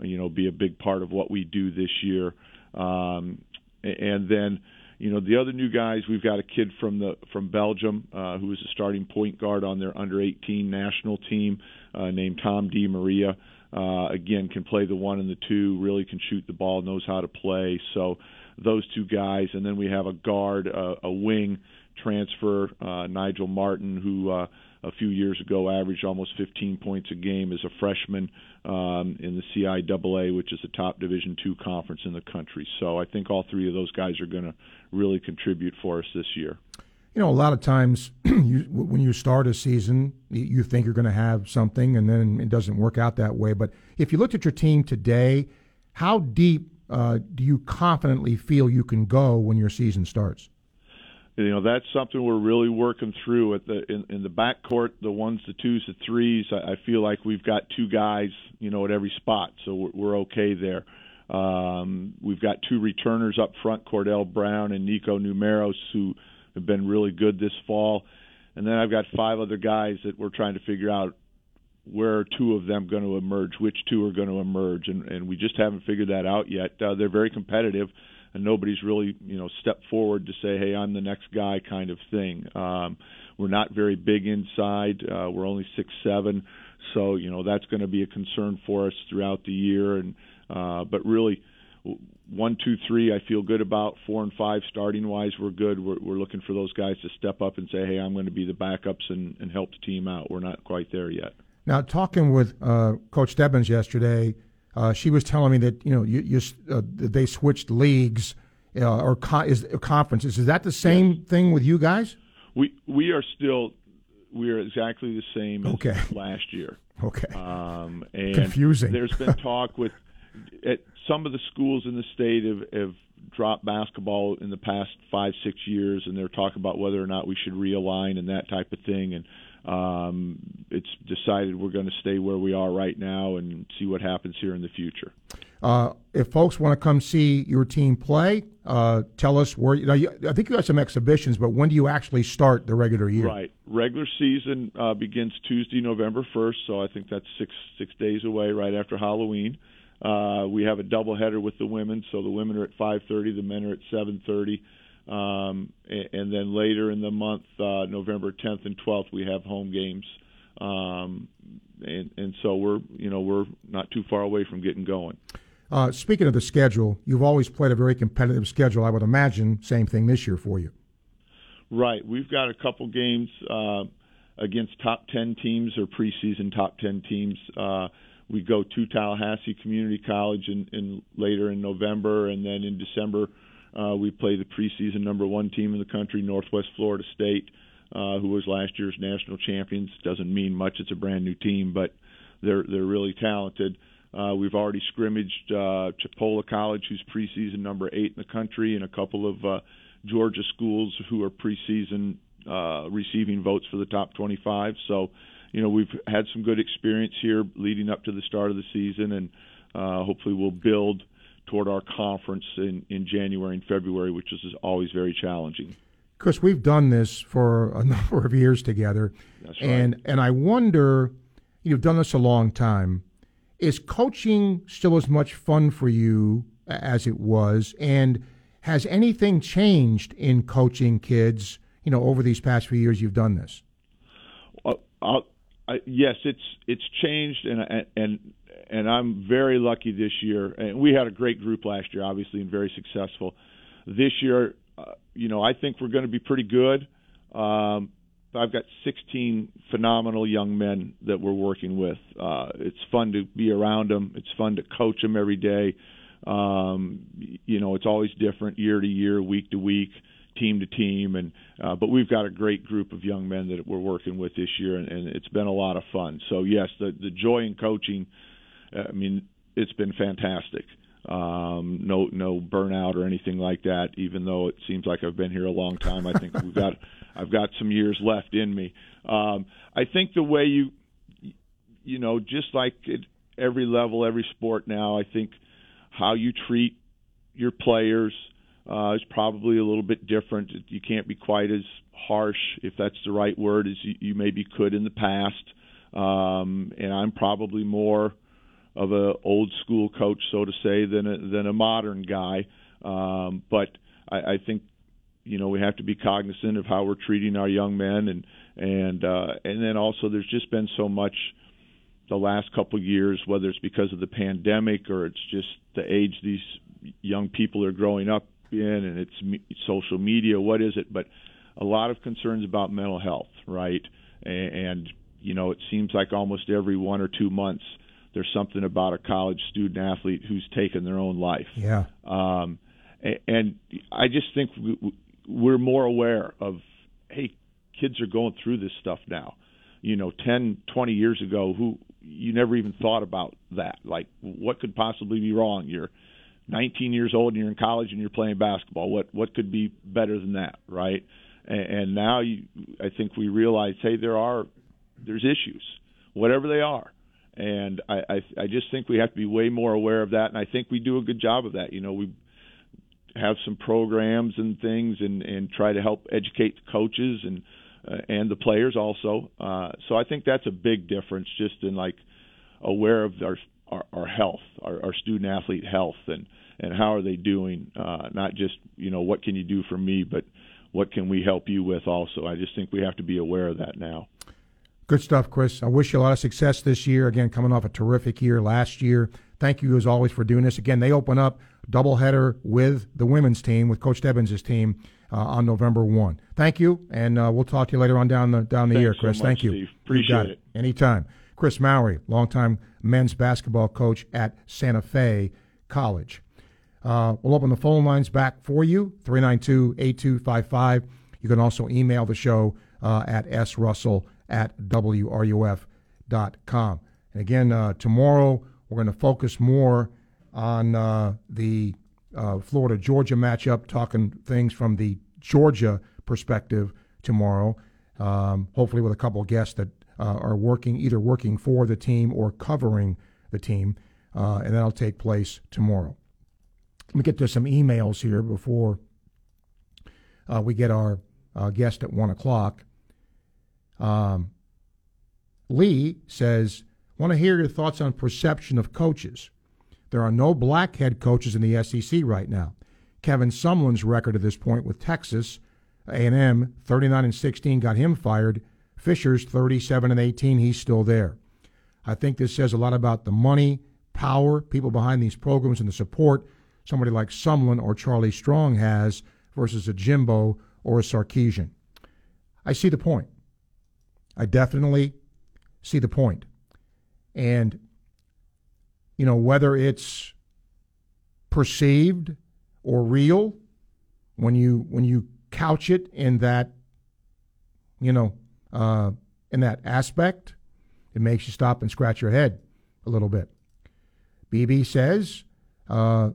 you know, be a big part of what we do this year. Um, and then, you know, the other new guys, we've got a kid from the from Belgium uh, who is a starting point guard on their under 18 national team uh, named Tom Di Maria. Uh, again, can play the one and the two, really can shoot the ball, knows how to play. So those two guys, and then we have a guard, uh, a wing transfer, uh, Nigel Martin, who uh, a few years ago averaged almost 15 points a game as a freshman um, in the CIAA, which is the top Division two conference in the country. So I think all three of those guys are going to really contribute for us this year. You know, a lot of times <clears throat> you, when you start a season, you think you're going to have something, and then it doesn't work out that way. But if you looked at your team today, how deep uh, do you confidently feel you can go when your season starts? You know that's something we're really working through at the in, in the backcourt the ones the twos the threes. I, I feel like we've got two guys you know at every spot so we're, we're okay there. Um, we've got two returners up front Cordell Brown and Nico Numeros who have been really good this fall. And then I've got five other guys that we're trying to figure out where are two of them going to emerge which two are going to emerge and, and we just haven't figured that out yet. Uh, they're very competitive and nobody's really you know stepped forward to say, "Hey, I'm the next guy," kind of thing. Um, we're not very big inside. Uh, we're only six seven, so you know that's going to be a concern for us throughout the year. And uh, but really, one, two, three, I feel good about. Four and five, starting wise, we're good. We're, we're looking for those guys to step up and say, "Hey, I'm going to be the backups and, and help the team out." We're not quite there yet. Now, talking with uh, Coach Stebbins yesterday uh, she was telling me that you know you, you uh, they switched leagues uh, or con- is, conferences. Is that the same yes. thing with you guys? We we are still we are exactly the same okay. as last year. Okay. Um, and Confusing. there's been talk with at some of the schools in the state have, have dropped basketball in the past five six years, and they're talking about whether or not we should realign and that type of thing. And um, it's decided we're going to stay where we are right now and see what happens here in the future. Uh, if folks want to come see your team play, uh, tell us where. You know, you, I think you have some exhibitions, but when do you actually start the regular year? Right, regular season uh, begins Tuesday, November first, so I think that's six six days away, right after Halloween. Uh, we have a doubleheader with the women, so the women are at 5:30, the men are at 7:30. Um, and, and then later in the month, uh, November 10th and 12th, we have home games. Um, and, and so we're, you know, we're not too far away from getting going. Uh, speaking of the schedule, you've always played a very competitive schedule. I would imagine same thing this year for you. Right. We've got a couple games uh, against top 10 teams or preseason top 10 teams. Uh, we go to Tallahassee Community College in, in later in November, and then in December uh, we play the preseason number one team in the country, Northwest Florida State, uh, who was last year's national champions. Doesn't mean much; it's a brand new team, but they're they're really talented. Uh, we've already scrimmaged uh, Chipola College, who's preseason number eight in the country, and a couple of uh, Georgia schools who are preseason uh, receiving votes for the top 25. So, you know, we've had some good experience here leading up to the start of the season, and uh, hopefully we'll build toward our conference in, in January and February, which is always very challenging. Chris, we've done this for a <laughs> number of years together, right. and and I wonder, you've done this a long time. Is coaching still as much fun for you as it was, and has anything changed in coaching kids? You know, over these past few years, you've done this. Uh, yes, it's it's changed, and and and I'm very lucky this year. And we had a great group last year, obviously, and very successful. This year, uh, you know, I think we're going to be pretty good. Um, I've got 16 phenomenal young men that we're working with. Uh, it's fun to be around them. It's fun to coach them every day. Um, you know, it's always different year to year, week to week, team to team, and uh, but we've got a great group of young men that we're working with this year, and, and it's been a lot of fun. So yes, the the joy in coaching. I mean, it's been fantastic. Um, no, no burnout or anything like that. Even though it seems like I've been here a long time, I think we've got, <laughs> I've got some years left in me. Um, I think the way you, you know, just like at every level, every sport now, I think how you treat your players uh, is probably a little bit different. You can't be quite as harsh, if that's the right word, as you, you maybe could in the past. Um, and I'm probably more of a old school coach, so to say, than a, than a modern guy. Um, but I, I think you know we have to be cognizant of how we're treating our young men, and and uh, and then also there's just been so much the last couple of years, whether it's because of the pandemic or it's just the age these young people are growing up in, and it's me- social media. What is it? But a lot of concerns about mental health, right? And, and you know, it seems like almost every one or two months there's something about a college student athlete who's taken their own life. Yeah. Um, and I just think we- we're more aware of, hey, kids are going through this stuff now. You know, 10, 20 years ago, who you never even thought about that. Like, what could possibly be wrong? You're 19 years old and you're in college and you're playing basketball. What what could be better than that, right? And, and now you, I think we realize, hey, there are there's issues, whatever they are and I, I I just think we have to be way more aware of that, and I think we do a good job of that. You know, we have some programs and things, and and try to help educate the coaches and uh, and the players also. Uh, so I think that's a big difference, just in like aware of our our, our health, our, our student athlete health, and and how are they doing? Uh, not just you know what can you do for me, but what can we help you with also. I just think we have to be aware of that now. Good stuff, Chris. I wish you a lot of success this year. Again, coming off a terrific year last year. Thank you as always for doing this. Again, they open up doubleheader with the women's team, with Coach Stebbins' team uh, on November one. Thank you, and uh, we'll talk to you later on down the down the Thanks year, so Chris. much, Thank you. Steve. You got Appreciate it. Anytime. Chris Mowry, longtime men's basketball coach at Santa Fe College. Uh, we'll open the phone lines back for you 392 8255. You can also email the show uh, at srussell at wruf.com. And again, uh, tomorrow we're going to focus more on uh, the uh, Florida Georgia matchup, talking things from the Georgia perspective tomorrow. Um, hopefully, with a couple guests that uh, are working either working for the team or covering the team, uh, and that'll take place tomorrow. Let me get to some emails here before uh, we get our guest at one o'clock. Um, Lee says, "Want to hear your thoughts on perception of coaches. There are no black head coaches in the SEC right now. Kevin Sumlin's record at this point with Texas A&M, 39 and 16, got him fired. Fisher's 37 and 18, he's still there. I think this says a lot about the money, power, people behind these programs, and the support somebody like Sumlin or Charlie Strong has versus a Jimbo or a Sarkisian. I see the point. I definitely see the point. And, you know, whether it's perceived or real, when you when you couch it in that, you know, uh, in that aspect, it makes you stop and scratch your head a little bit. BB says, uh,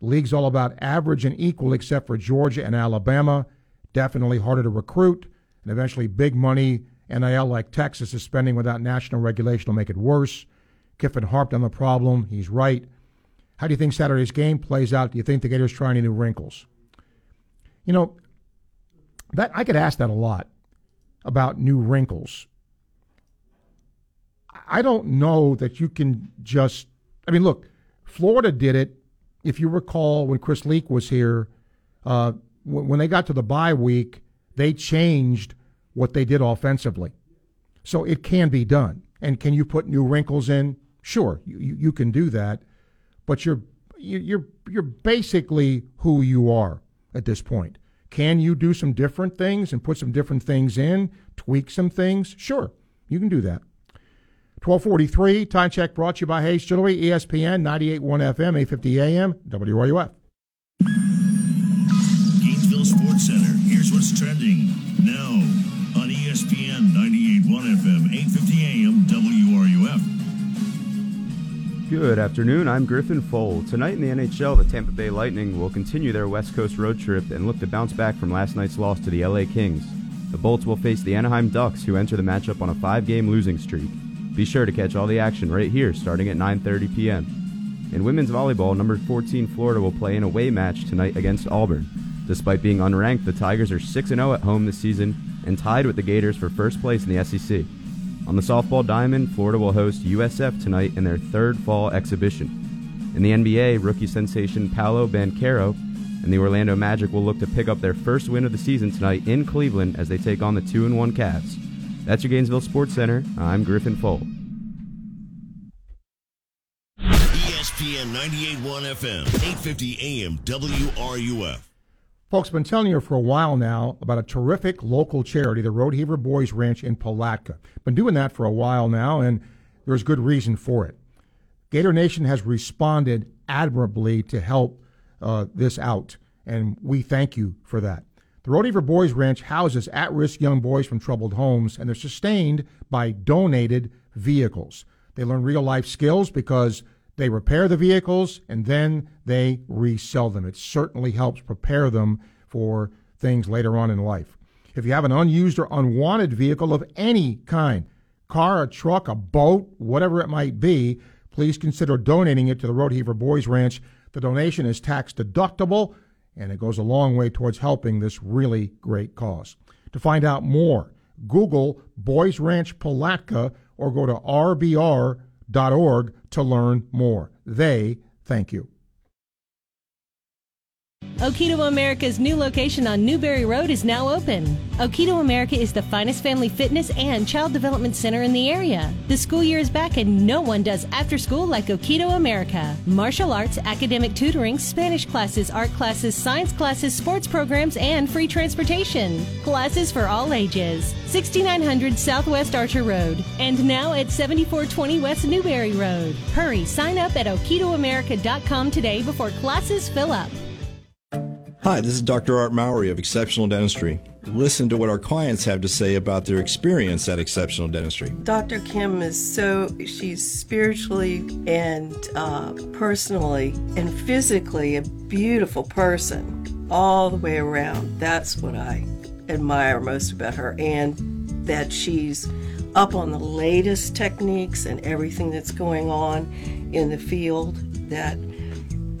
league's all about average and equal, except for Georgia and Alabama. Definitely harder to recruit, and eventually big money NIL like Texas is spending without national regulation will make it worse. Kiffin harped on the problem. He's right. How do you think Saturday's game plays out? Do you think the Gators try any new wrinkles? You know, that I get asked that a lot about new wrinkles. I don't know that you can just. I mean, look, Florida did it. If you recall, when Chris Leak was here, uh, when they got to the bye week, they changed what they did offensively. So it can be done. And can you put new wrinkles in? Sure, you, you can do that. But you're you're you're basically who you are at this point. Can you do some different things and put some different things in, tweak some things? Sure, you can do that. 1243, time check brought to you by Hayes Jewelry, ESPN, 98.1 FM, 850 AM, WRUF. Gainesville Sports Center. Here's what's trending now 98.1 FM, 850 AM. Good afternoon. I'm Griffin Fole. Tonight in the NHL, the Tampa Bay Lightning will continue their West Coast road trip and look to bounce back from last night's loss to the LA Kings. The Bolts will face the Anaheim Ducks, who enter the matchup on a five-game losing streak. Be sure to catch all the action right here, starting at 9:30 p.m. In women's volleyball, number 14 Florida will play an away match tonight against Auburn. Despite being unranked, the Tigers are 6 0 at home this season and tied with the Gators for first place in the SEC. On the softball diamond, Florida will host USF tonight in their third fall exhibition. In the NBA, rookie sensation Paolo Banchero and the Orlando Magic will look to pick up their first win of the season tonight in Cleveland as they take on the 2 and 1 Cavs. That's your Gainesville Sports Center. I'm Griffin Fole. ESPN 98.1 FM, 850 AM, WRUF. Folks, I've been telling you for a while now about a terrific local charity, the Rodeheaver Boys Ranch in Palatka. Been doing that for a while now, and there's good reason for it. Gator Nation has responded admirably to help uh, this out, and we thank you for that. The Rodeheaver Boys Ranch houses at risk young boys from troubled homes, and they're sustained by donated vehicles. They learn real life skills because they repair the vehicles and then they resell them. It certainly helps prepare them for things later on in life. If you have an unused or unwanted vehicle of any kind, car, a truck, a boat, whatever it might be, please consider donating it to the Rodeheaver Boys Ranch. The donation is tax deductible and it goes a long way towards helping this really great cause. To find out more, Google Boys Ranch Palatka or go to rbr.org to learn more. They thank you. Okito America's new location on Newberry Road is now open. Okito America is the finest family fitness and child development center in the area. The school year is back and no one does after school like Okito America. Martial arts, academic tutoring, Spanish classes, art classes, science classes, sports programs, and free transportation. Classes for all ages. 6900 Southwest Archer Road and now at 7420 West Newberry Road. Hurry, sign up at okitoamerica.com today before classes fill up. Hi, this is Dr. Art Mowry of Exceptional Dentistry. Listen to what our clients have to say about their experience at Exceptional Dentistry. Dr. Kim is so, she's spiritually and uh, personally and physically a beautiful person all the way around. That's what I admire most about her, and that she's up on the latest techniques and everything that's going on in the field that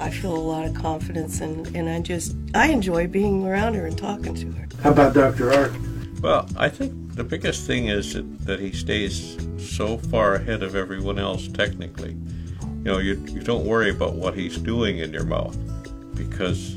I feel a lot of confidence in, and I just I enjoy being around her and talking to her. How about Dr. Art? Well, I think the biggest thing is that, that he stays so far ahead of everyone else technically. You know, you, you don't worry about what he's doing in your mouth because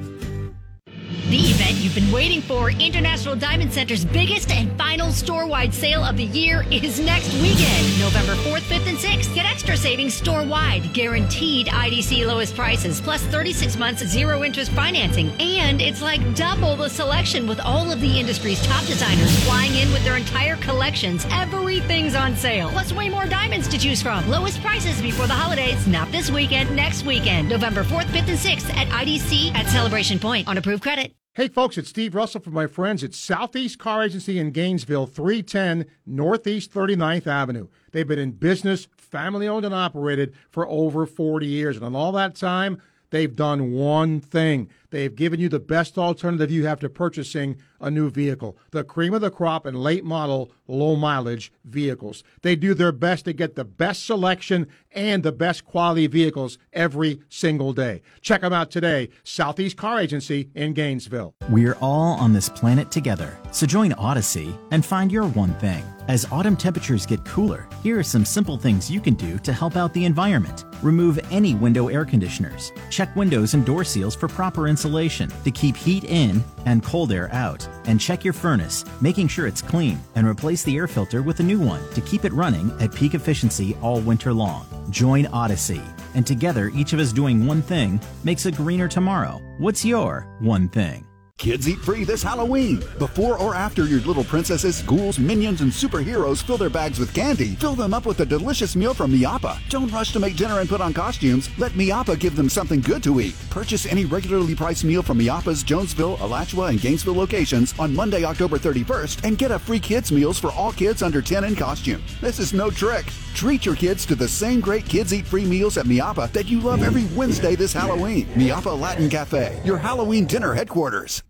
The event you've been waiting for, International Diamond Center's biggest and final store wide sale of the year, is next weekend, November 4th, 5th, and 6th. Get extra savings store wide, guaranteed IDC lowest prices, plus 36 months zero interest financing. And it's like double the selection with all of the industry's top designers flying in with their entire collections. Everything's on sale, plus way more diamonds to choose from. Lowest prices before the holidays, not this weekend, next weekend, November 4th, 5th, and 6th at IDC at Celebration Point on approved credit. Hey, folks, it's Steve Russell from my friends at Southeast Car Agency in Gainesville, 310 Northeast 39th Avenue. They've been in business, family owned and operated for over 40 years. And in all that time, they've done one thing. They've given you the best alternative you have to purchasing a new vehicle the cream of the crop and late model, low mileage vehicles. They do their best to get the best selection and the best quality vehicles every single day. Check them out today, Southeast Car Agency in Gainesville. We're all on this planet together, so join Odyssey and find your one thing. As autumn temperatures get cooler, here are some simple things you can do to help out the environment. Remove any window air conditioners. Check windows and door seals for proper insulation to keep heat in and cold air out. And check your furnace, making sure it's clean, and replace the air filter with a new one to keep it running at peak efficiency all winter long. Join Odyssey, and together, each of us doing one thing makes a greener tomorrow. What's your one thing? Kids eat free this Halloween. Before or after your little princesses, ghouls, minions, and superheroes fill their bags with candy, fill them up with a delicious meal from Miapa. Don't rush to make dinner and put on costumes. Let Miapa give them something good to eat. Purchase any regularly priced meal from Miapa's Jonesville, Alachua, and Gainesville locations on Monday, October 31st, and get a free kids meals for all kids under 10 in costume. This is no trick. Treat your kids to the same great kids eat free meals at Miapa that you love every Wednesday this Halloween. Miapa Latin Cafe, your Halloween dinner headquarters.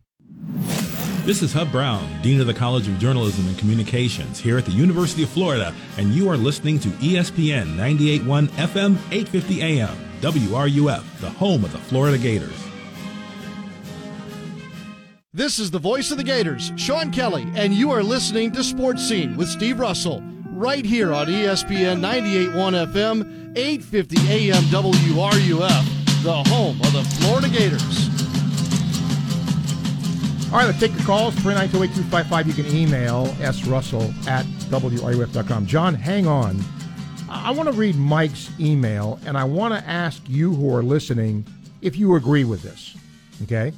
This is Hub Brown, Dean of the College of Journalism and Communications here at the University of Florida, and you are listening to ESPN 981 FM 850 AM, WRUF, the home of the Florida Gators. This is the voice of the Gators, Sean Kelly, and you are listening to Sports Scene with Steve Russell, right here on ESPN 981 FM 850 AM WRUF, the home of the Florida Gators. All right, let's take the calls. 3928255. You can email srussell at wruf.com. John, hang on. I want to read Mike's email, and I want to ask you who are listening if you agree with this. Okay?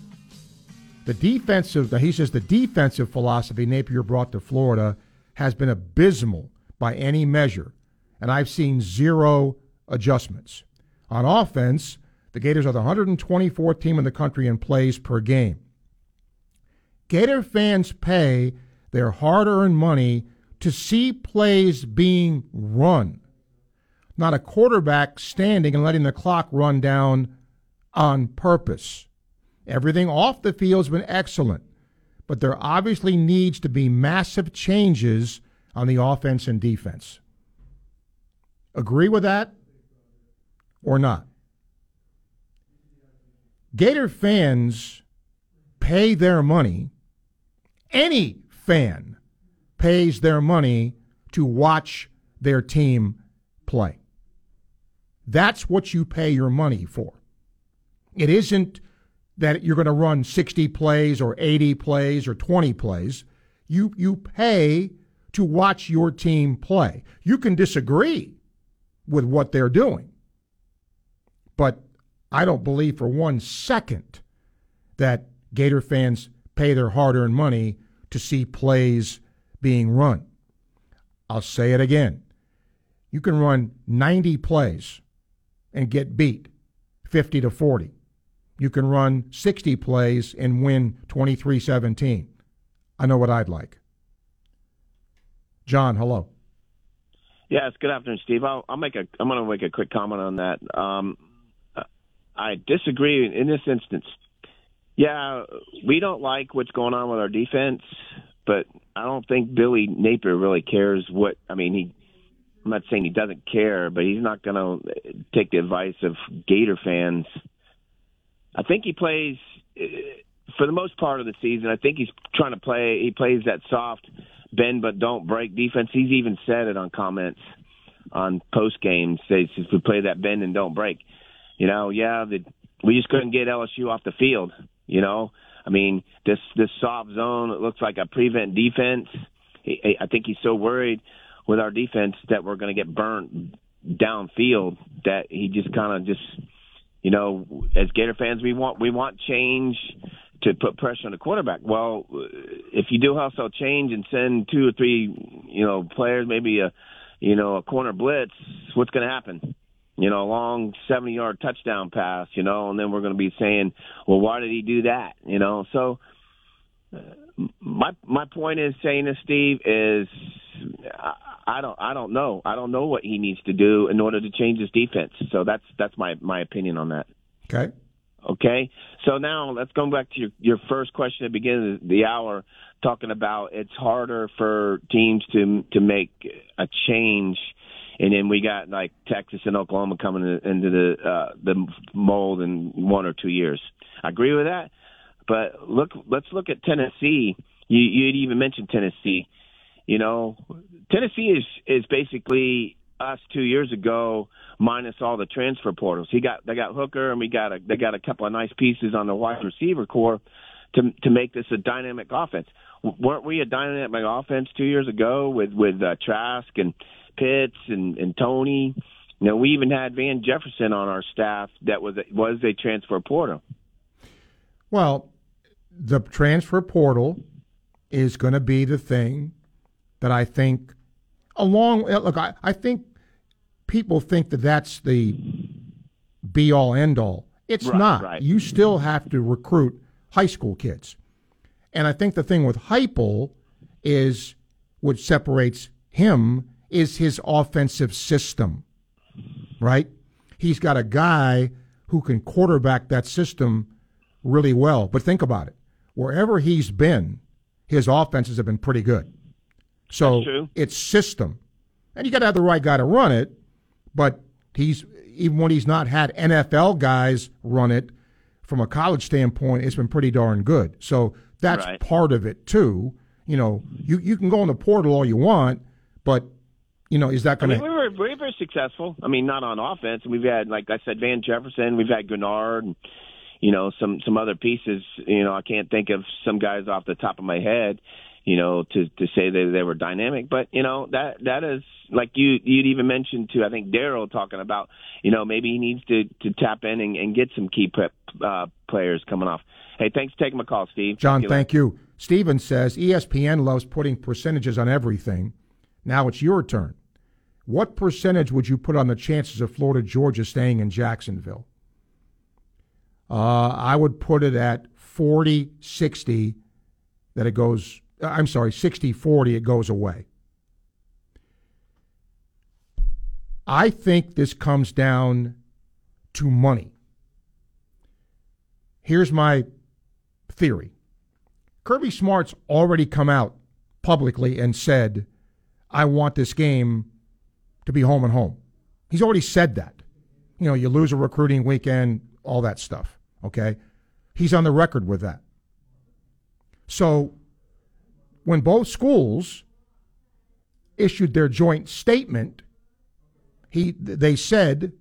The defensive, he says the defensive philosophy Napier brought to Florida has been abysmal by any measure, and I've seen zero adjustments. On offense, the Gators are the 124th team in the country in plays per game. Gator fans pay their hard earned money to see plays being run, not a quarterback standing and letting the clock run down on purpose. Everything off the field has been excellent, but there obviously needs to be massive changes on the offense and defense. Agree with that or not? Gator fans pay their money. Any fan pays their money to watch their team play. That's what you pay your money for. It isn't that you're going to run 60 plays or 80 plays or 20 plays. You, you pay to watch your team play. You can disagree with what they're doing, but I don't believe for one second that Gator fans pay their hard earned money to see plays being run. I'll say it again. You can run 90 plays and get beat 50 to 40. You can run 60 plays and win 23 17. I know what I'd like. John, hello. Yes, good afternoon, Steve. I'll, I'll make a. I'm going to make a quick comment on that. Um, I disagree in this instance. Yeah, we don't like what's going on with our defense, but I don't think Billy Napier really cares what. I mean, he. I'm not saying he doesn't care, but he's not going to take the advice of Gator fans. I think he plays. Uh, for the most part of the season, I think he's trying to play. He plays that soft bend but don't break defense. He's even said it on comments on post games. Says if we play that bend and don't break, you know, yeah, the, we just couldn't get LSU off the field. You know, I mean, this this soft zone it looks like a prevent defense. He, I think he's so worried with our defense that we're going to get burnt downfield that he just kind of just you know as Gator fans we want we want change to put pressure on the quarterback. Well, if you do hustle change and send two or three you know players maybe a you know a corner blitz, what's going to happen? You know, a long 70 yard touchdown pass, you know, and then we're going to be saying, well, why did he do that? You know, so uh, my my point is saying this, Steve, is I, I don't I don't know I don't know what he needs to do in order to change his defense. So that's that's my my opinion on that. Okay. Okay. So now let's go back to your your first question at the beginning of the hour, talking about it's harder for teams to to make a change. And then we got like Texas and Oklahoma coming into the uh, the mold in one or two years. I agree with that. But look, let's look at Tennessee. You you even mentioned Tennessee. You know, Tennessee is is basically us two years ago minus all the transfer portals. He got they got Hooker and we got a they got a couple of nice pieces on the wide receiver corps to to make this a dynamic offense. weren't we a dynamic offense two years ago with with uh, Trask and Pitts and and Toney? You know, we even had Van Jefferson on our staff that was a, was a transfer portal. Well, the transfer portal is going to be the thing that I think, along, eh, look, I, I think people think that that's the be all end all. It's Right, not. right. You still have to recruit high school kids. And I think the thing with Heupel is what separates him is his offensive system, right? He's got a guy who can quarterback that system really well. But think about it. Wherever he's been, his offenses have been pretty good. So it's system. And you got to have the right guy to run it, but he's even when he's not had NFL guys run it from a college standpoint, it's been pretty darn good. So that's Right. part of it too. You know, you you can go in the portal all you want, but you know, is that going mean, to we were, we were very successful. I mean, not on offense. We've had, like I said, Van Jefferson. We've had Grenard, and you know, some some other pieces. You know, I can't think of some guys off the top of my head. You know, to to say that they were dynamic, but you know that that is like you you'd even mentioned to I think Daryl talking about. You know, maybe he needs to to tap in and, and get some key prep uh, players coming off. Hey, thanks for taking my call, Steve. John, to you thank you. Steven says ESPN loves putting percentages on everything. Now it's your turn. What percentage would you put on the chances of Florida Georgia staying in Jacksonville? Uh, I would put it at 40 60 that it goes, I'm sorry, 60 40, it goes away. I think this comes down to money. Here's my theory. Kirby Smart's already come out publicly and said, I want this game to be home and home. He's already said that. You know, you lose a recruiting weekend, all that stuff. Okay? He's on the record with that. So when both schools issued their joint statement, he they said,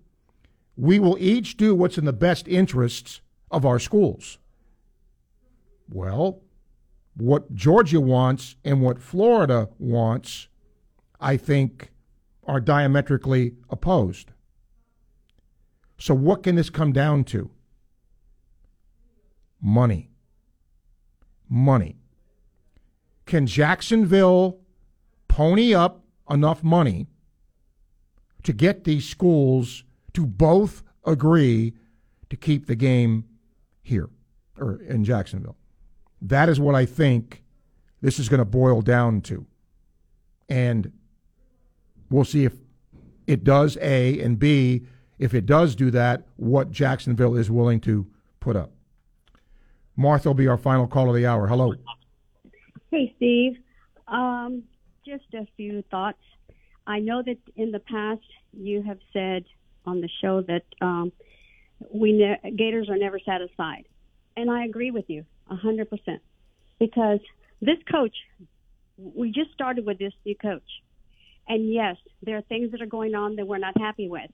we will each do what's in the best interests of our schools. Well, what Georgia wants and what Florida wants, I think, are diametrically opposed. So, what can this come down to? Money. Money. Can Jacksonville pony up enough money to get these schools to both agree to keep the game here or in Jacksonville? That is what I think this is going to boil down to. And we'll see if it does A and B, if it does do that, what Jacksonville is willing to put up. Martha will be our final call of the hour. Hello. Hey, Steve. Um, just a few thoughts. I know that in the past you have said on the show that um, we ne- Gators are never satisfied, and I agree with you. a hundred percent. Because this coach, we just started with this new coach, and yes, there are things that are going on that we're not happy with.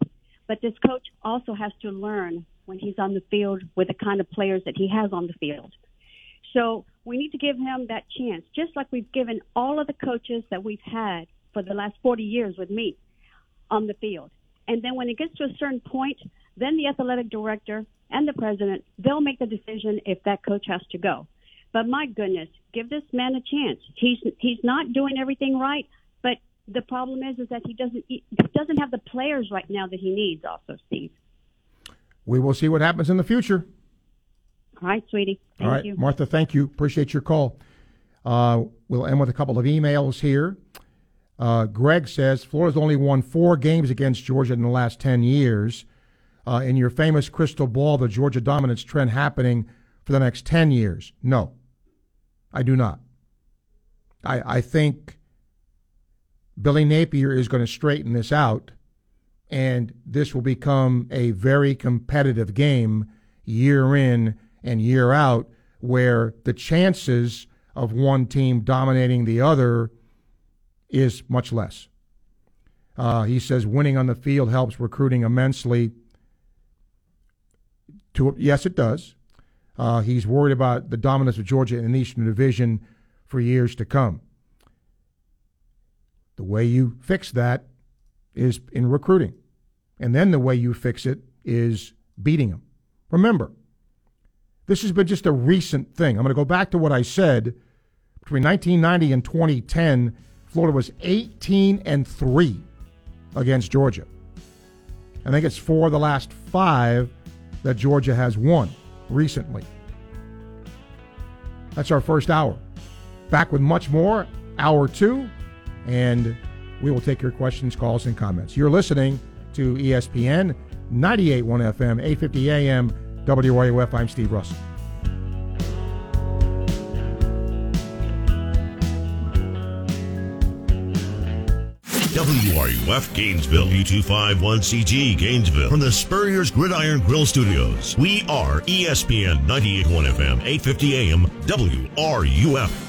But this coach also has to learn when he's on the field with the kind of players that he has on the field. So we need to give him that chance, just like we've given all of the coaches that we've had for the last 40 years with me on the field. And then when it gets to a certain point, then the athletic director and the president, they'll make the decision if that coach has to go. But my goodness, give this man a chance. He's he's not doing everything right, the problem is is that he doesn't he doesn't have the players right now that he needs. Also, Steve. We will see what happens in the future. All right, sweetie. Thank All right, you. Martha, thank you. Appreciate your call. Uh, we'll end with a couple of emails here. Uh, Greg says Florida's only won four games against Georgia in the last 10 years. Uh, in your famous crystal ball, the Georgia dominance trend happening for the next 10 years? No, I do not. I, I think Billy Napier is going to straighten this out, and this will become a very competitive game year in and year out, where the chances of one team dominating the other is much less. Uh, he says winning on the field helps recruiting immensely. To yes, it does. Uh, he's worried about the dominance of Georgia in the Eastern Division for years to come. The way you fix that is in recruiting, and then the way you fix it is beating them. Remember, this has been just a recent thing. I'm going to go back to what I said between 1990 and 2010. Florida was 18 and 3 against Georgia. I think it's four of the last five that Georgia has won recently. That's our first hour. Back with much more, hour two, and we will take your questions, calls, and comments. You're listening to ESPN 98.1 FM, 850 AM, WRUF. I'm Steve Russell. WRUF Gainesville, U251CG Gainesville, from the Spurrier's Gridiron Grill Studios. We are ESPN 98.1 FM, 850 AM, WRUF.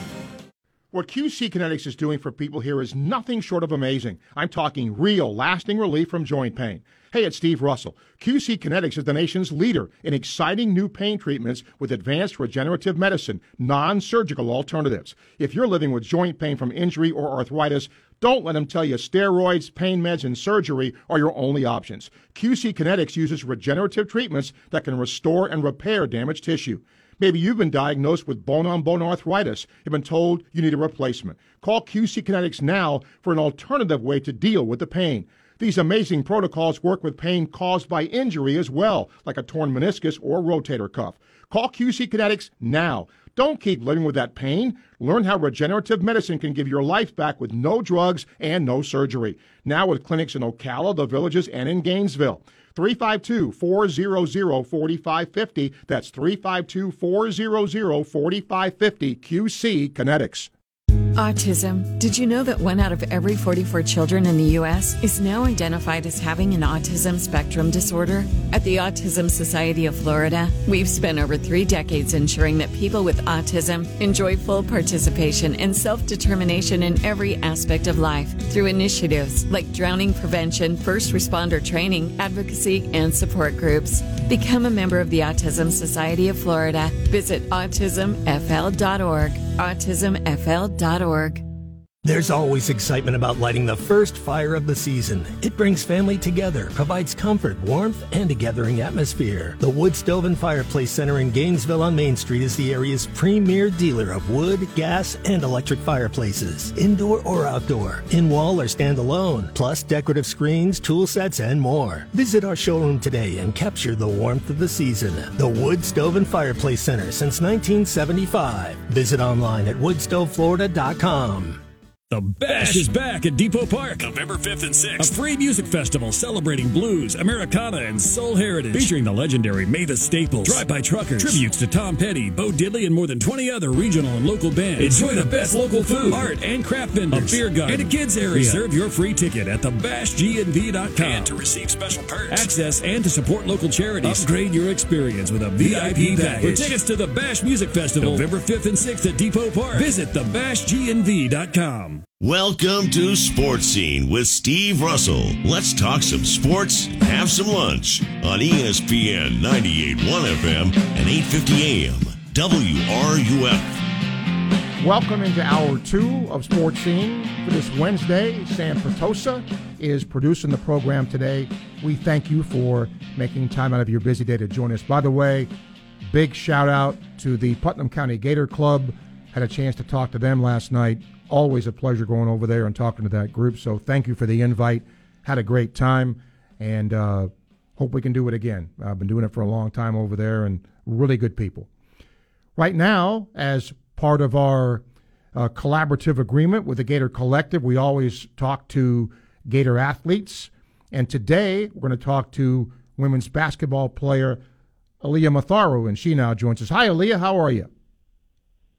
What QC Kinetix is doing for people here is nothing short of amazing. I'm talking real, lasting relief from joint pain. Hey, it's Steve Russell. QC Kinetix is the nation's leader in exciting new pain treatments with advanced regenerative medicine, non surgical alternatives. If you're living with joint pain from injury or arthritis, don't let them tell you steroids, pain meds, and surgery are your only options. QC Kinetix uses regenerative treatments that can restore and repair damaged tissue. Maybe you've been diagnosed with bone on bone arthritis Have been told you need a replacement. Call QC Kinetix now for an alternative way to deal with the pain. These amazing protocols work with pain caused by injury as well, like a torn meniscus or rotator cuff. Call QC Kinetix now. Don't keep living with that pain. Learn how regenerative medicine can give your life back with no drugs and no surgery. Now with clinics in Ocala, the Villages, and in Gainesville. 352 400 4550. That's 352 400 4550. QC Kinetix. Autism. Did you know that one out of every 44 children in the U.S. is now identified as having an autism spectrum disorder? At the Autism Society of Florida, we've spent over three decades ensuring that people with autism enjoy full participation and self determination in every aspect of life through initiatives like drowning prevention, first responder training, advocacy, and support groups. Become a member of the Autism Society of Florida. Visit autismfl.org. autismfl.org org. There's always excitement about lighting the first fire of the season. It brings family together, provides comfort, warmth, and a gathering atmosphere. The Wood Stove and Fireplace Center in Gainesville on Main Street is the area's premier dealer of wood, gas, and electric fireplaces, indoor or outdoor, in wall or standalone, plus decorative screens, tool sets, and more. Visit our showroom today and capture the warmth of the season. The Wood Stove and Fireplace Center since 1975. Visit online at woodstoveflorida.com. The Bash is back at Depot Park. November 5th and 6th. A free music festival celebrating blues, Americana, and soul heritage. Featuring the legendary Mavis Staples, Drive-By Truckers, tributes to Tom Petty, Bo Diddley, and more than 20 other regional and local bands. Enjoy the best local food, art, and craft vendors, a beer garden, and a kids area. Reserve your free ticket at thebashgnv.com. And to receive special perks. Access and to support local charities. Upgrade your experience with a VIP package. For tickets to the Bash Music Festival, November 5th and 6th at Depot Park. Visit thebashgnv.com. Welcome to Sports Scene with Steve Russell. Let's talk some sports, have some lunch on ESPN 98.1 FM and 8:50 AM WRUF. Welcome into hour two of Sports Scene for this Wednesday. Sam Pertosa is producing the program today. We thank you for making time out of your busy day to join us. By the way, big shout out to the Putnam County Gator Club. Had a chance to talk to them last night. Always a pleasure going over there and talking to that group. So thank you for the invite. Had a great time and uh, hope we can do it again. I've been doing it for a long time over there and really good people. Right now, as part of our uh, collaborative agreement with the Gator Collective, we always talk to Gator athletes. And today, we're going to talk to women's basketball player Aaliyah Matharu, and she now joins us. Hi, Aaliyah. How are you?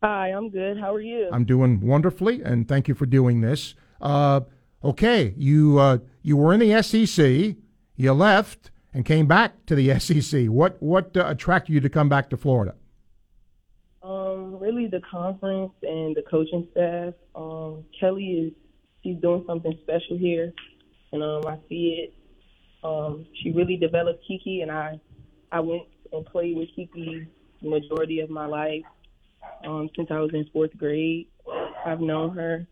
Hi, I'm good. How are you? I'm doing wonderfully, and thank you for doing this. Uh, okay, you uh, you were in the SEC, you left, and came back to the <laughs> SEC. What what uh, attracted you to come back to Florida? Um, really the conference and the coaching staff. Um, Kelly is she's doing something special here, and um, I see it. Um, she really developed Kiki, and I I went and played with Kiki the majority of my life um, since I was in fourth grade. I've known her,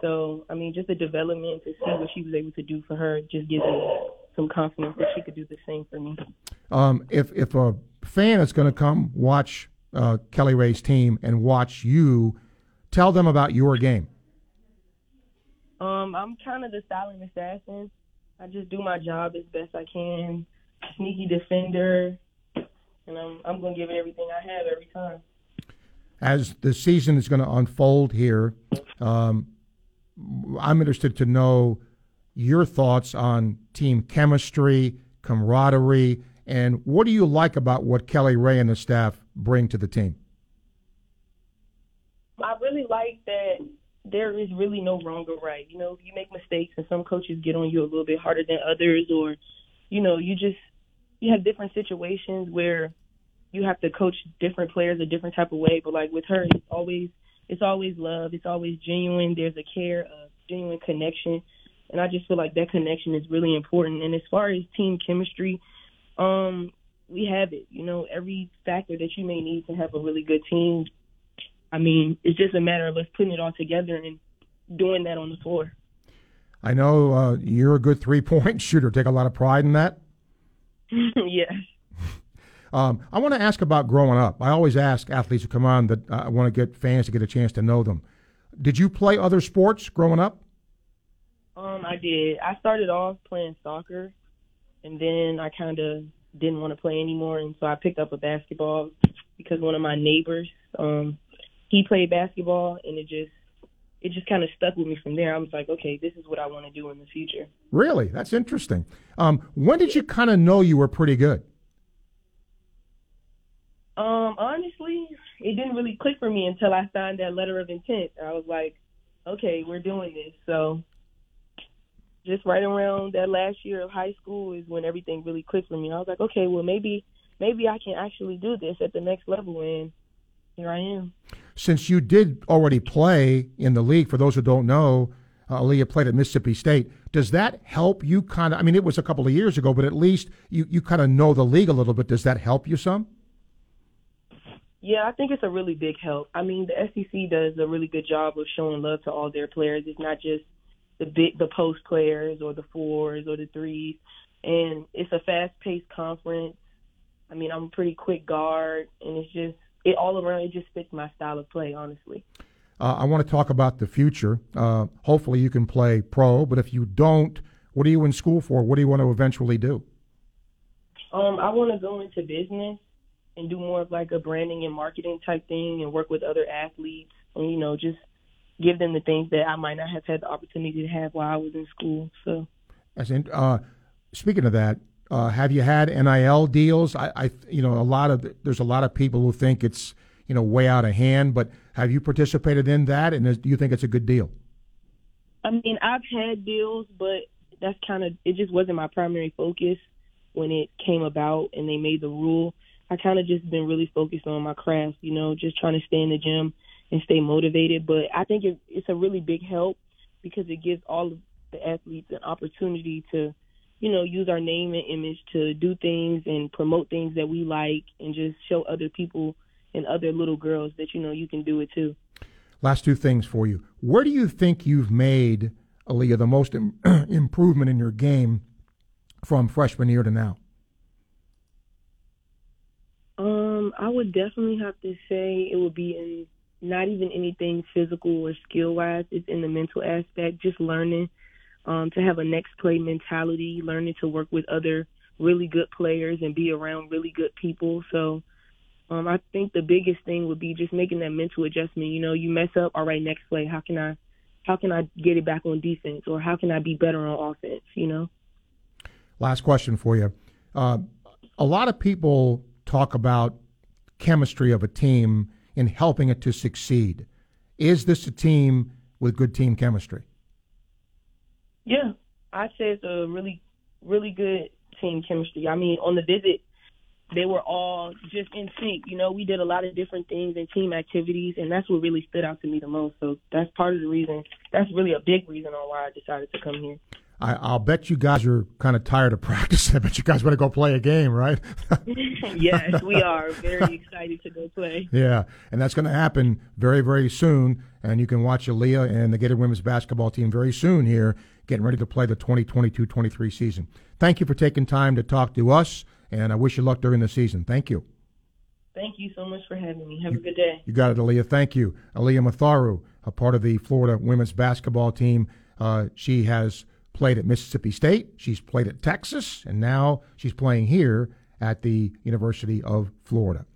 so I mean, just the development to see what she was able to do for her just gives me some confidence that she could do the same for me. Um, if if a fan is going to come watch uh, Kelly Rae's team and watch you, tell them about your game. Um, I'm kind of the silent assassin. I just do my job as best I can. Sneaky defender, and I'm I'm gonna give it everything I have every time. As the season is going to unfold here, um, I'm interested to know your thoughts on team chemistry, camaraderie, and what do you like about what Kelly Rae and the staff bring to the team? I really like that there is really no wrong or right. You know, you make mistakes and some coaches get on you a little bit harder than others or you know, you just you have different situations where you have to coach different players a different type of way, but like with her it's always it's always love, it's always genuine, there's a care, a genuine connection. And I just feel like that connection is really important. And as far as team chemistry, um, we have it. You know, every factor that you may need to have a really good team. I mean, it's just a matter of us putting it all together and doing that on the floor. I know uh, you're a good three point <laughs> shooter. Take a lot of pride in that. <laughs> yes. Um, I want to ask about growing up. I always ask athletes who come on that uh, I want to get fans to get a chance to know them. Did you play other sports growing up? Um, I did. I started off playing soccer, and then I kind of didn't want to play anymore, and so I picked up a basketball because one of my neighbors, um, he played basketball, and it just it just kind of stuck with me from there. I was like, okay, this is what I want to do in the future. Really, that's interesting. Um, when did you kind of know you were pretty good? Um, honestly, it didn't really click for me until I signed that letter of intent. I was like, okay, we're doing this. So just right around that last year of high school is when everything really clicked for me. I was like, okay, well maybe maybe I can actually do this at the next level and here I am. Since you did already play in the league, for those who don't know, uh, Aaliyah played at Mississippi State. Does that help you kind of? I mean, it was a couple of years ago, but at least you, you kind of know the league a little bit. Does that help you some? Yeah, I think it's a really big help. I mean, the SEC does a really good job of showing love to all their players. It's not just the big, the post players or the fours or the threes, and it's a fast-paced conference. I mean, I'm a pretty quick guard, and it's just it all around. It just fits my style of play, honestly. Uh, I want to talk about the future. Uh, hopefully, you can play pro, but if you don't, what are you in school for? What do you want to eventually do? Um, I want to go into business and do more of like a branding and marketing type thing, and work with other athletes, and you know, just give them the things that I might not have had the opportunity to have while I was in school. So, as in, uh, speaking of that, uh, have you had NIL deals? I, I, you know, a lot of there's a lot of people who think it's you know way out of hand, but have you participated in that, and is, do you think it's a good deal? I mean, I've had deals, but that's kind of it. Just wasn't my primary focus when it came about and they made the rule. I kind of just been really focused on my craft, you know, just trying to stay in the gym and stay motivated. But I think it, it's a really big help because it gives all of the athletes an opportunity to, you know, use our name and image to do things and promote things that we like and just show other people and other little girls that, you know, you can do it too. Last two things for you. Where do you think you've made, Aaliyah, the most Im- <clears throat> improvement in your game from freshman year to now? Um, I would definitely have to say it would be in not even anything physical or skill wise. It's in the mental aspect, just learning um, to have a next play mentality, learning to work with other really good players and be around really good people. So um, I think the biggest thing would be just making that mental adjustment. You know, you mess up, all right, next play, how can I how can I get it back on defense or how can I be better on offense, you know? Last question for you. Uh, a lot of people talk about chemistry of a team in helping it to succeed. Is this a team with good team chemistry? Yeah, I'd say it's a really, really good team chemistry. I mean, on the visit, they were all just in sync. You know, we did a lot of different things and team activities, and that's what really stood out to me the most. So that's part of the reason. That's really a big reason on why I decided to come here. I, will bet you guys are kind of tired of <laughs> practice. I bet you guys want to go play a game, right? <laughs> yes, we are very <laughs> excited to go play. Yeah, and that's going to happen very, very soon. And you can watch Aaliyah and the Gator women's basketball team very soon here, getting ready to play the 2022-23 season. Thank you for taking time to talk to us, and I wish you luck during the season. Thank you. Thank you so much for having me. Have you, a good day. You got it, Aaliyah. Thank you. Aaliyah Matharu, a part of the Florida women's basketball team. Uh, she has played at Mississippi State, she's played at Texas, and now she's playing here at the University of Florida.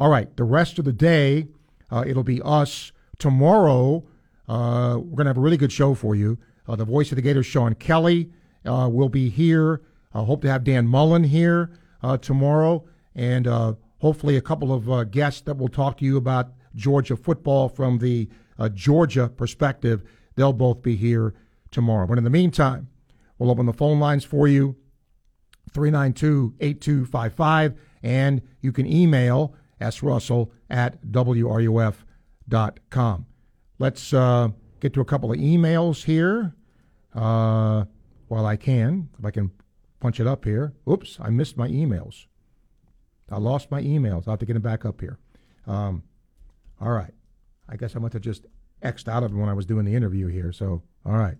All right, the rest of the day, uh, it'll be us. Tomorrow, uh, we're going to have a really good show for you. Uh, the voice of the Gators, Sean Kelly, uh, will be here. I hope to have Dan Mullen here uh, tomorrow, and uh, hopefully a couple of guests that will talk to you about Georgia football from the Georgia perspective. They'll both be here tomorrow. But in the meantime, we'll open the phone lines for you 392 8255, and you can email srussell at wruf.com. Let's uh, get to a couple of emails here uh, while I can, if I can punch it up here. Oops, I missed my emails. I lost my emails. I'll have to get them back up here. Um, all right. I guess I must have just X'd out of it when I was doing the interview here. So, all right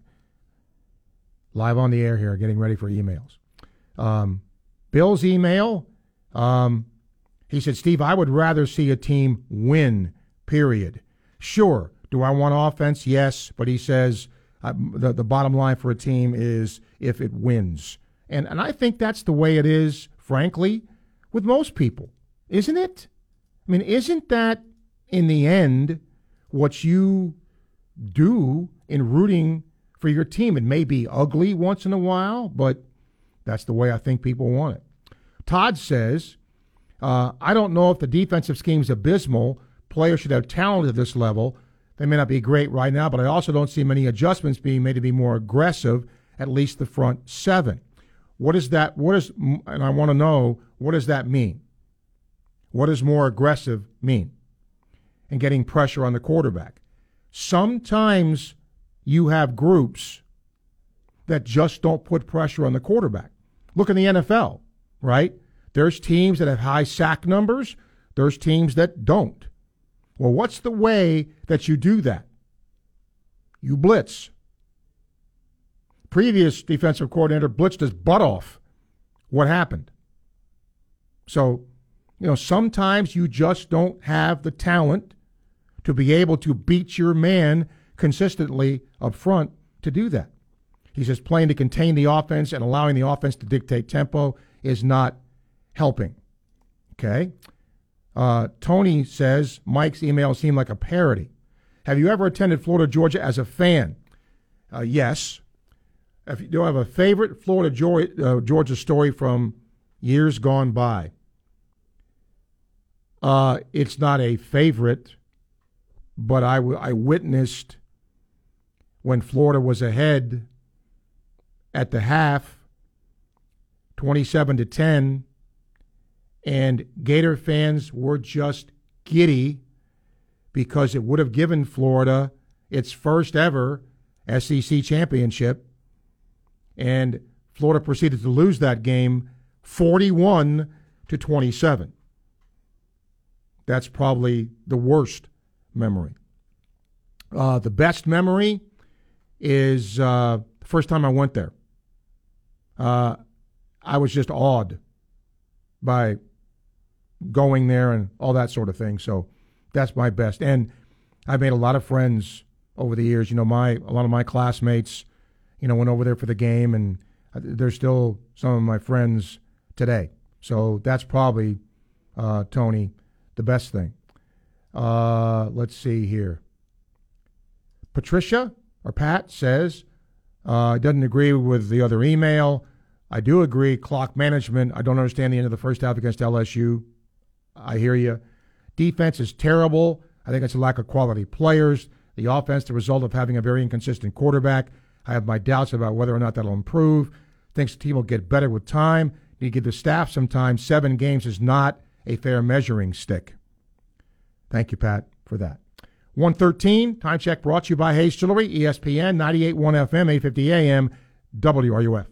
live on the air here, getting ready for emails. Um, Bill's email, um, he said, Steve, I would rather see a team win, period. Sure. Do I want offense? Yes. But he says uh, the, the bottom line for a team is if it wins. And, and I think that's the way it is, frankly, with most people, isn't it? I mean, isn't that in the end what you do in rooting for your team. It may be ugly once in a while, but that's the way I think people want it. Todd says, uh, I don't know if the defensive scheme is abysmal. Players should have talent at this level. They may not be great right now, but I also don't see many adjustments being made to be more aggressive, at least the front seven. What is that? What is, and I want to know, what does that mean? What does more aggressive mean? And getting pressure on the quarterback. Sometimes you have groups that just don't put pressure on the quarterback. Look in the NFL, right? There's teams that have high sack numbers, there's teams that don't. Well, what's the way that you do that? You blitz. Previous defensive coordinator blitzed his butt off. What happened? So, you know, sometimes you just don't have the talent to be able to beat your man consistently up front to do that. He says playing to contain the offense and allowing the offense to dictate tempo is not helping. Okay. Uh, Tony says Mike's email seemed like a parody. Have you ever attended Florida Georgia as a fan? Uh, yes. If you do have a favorite Florida uh, Georgia story from years gone by, uh, it's not a favorite, but I, w- I witnessed when Florida was ahead at the half, 27 to 10, and Gator fans were just giddy because it would have given Florida its first ever SEC championship. And Florida proceeded to lose that game 41 to 27. That's probably the worst memory. Uh, the best memory is uh, the first time I went there. Uh, I was just awed by going there and all that sort of thing. So that's my best. And I've made a lot of friends over the years. You know, my a lot of my classmates, you know, went over there for the game, and they're still some of my friends today. So that's probably uh, Tony the best thing. Uh, let's see here. Patricia or Pat says uh, doesn't agree with the other email. I do agree. Clock management. I don't understand the end of the first half against LSU. I hear you. Defense is terrible. I think it's a lack of quality players. The offense, the result of having a very inconsistent quarterback. I have my doubts about whether or not that'll improve. Thinks the team will get better with time. Need to give the staff some time. Seven games is not a fair measuring stick. Thank you, Pat, for that. 113, time check brought to you by Hayes Jewelry, ESPN, 98.1 FM, 850 AM, WRUF.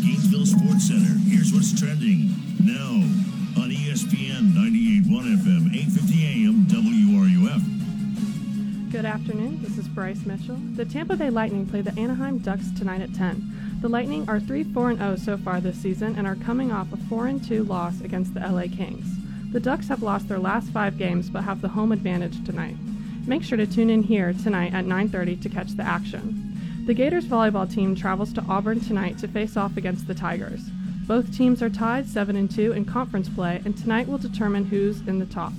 Gainesville Sports Center. Here's what's trending now on ESPN 98.1 FM, 850 AM, WRUF. Good afternoon. This is Bryce Mitchell. The Tampa Bay Lightning play the Anaheim Ducks tonight at 10. The Lightning are 3 4 0 so far this season and are coming off a 4 2 loss against the LA Kings. The Ducks have lost their last 5 games but have the home advantage tonight. Make sure to tune in here tonight at 9:30 to catch the action. The Gators volleyball team travels to Auburn tonight to face off against the Tigers. Both teams are tied 7 and 2 in conference play, and tonight will determine who's in the top.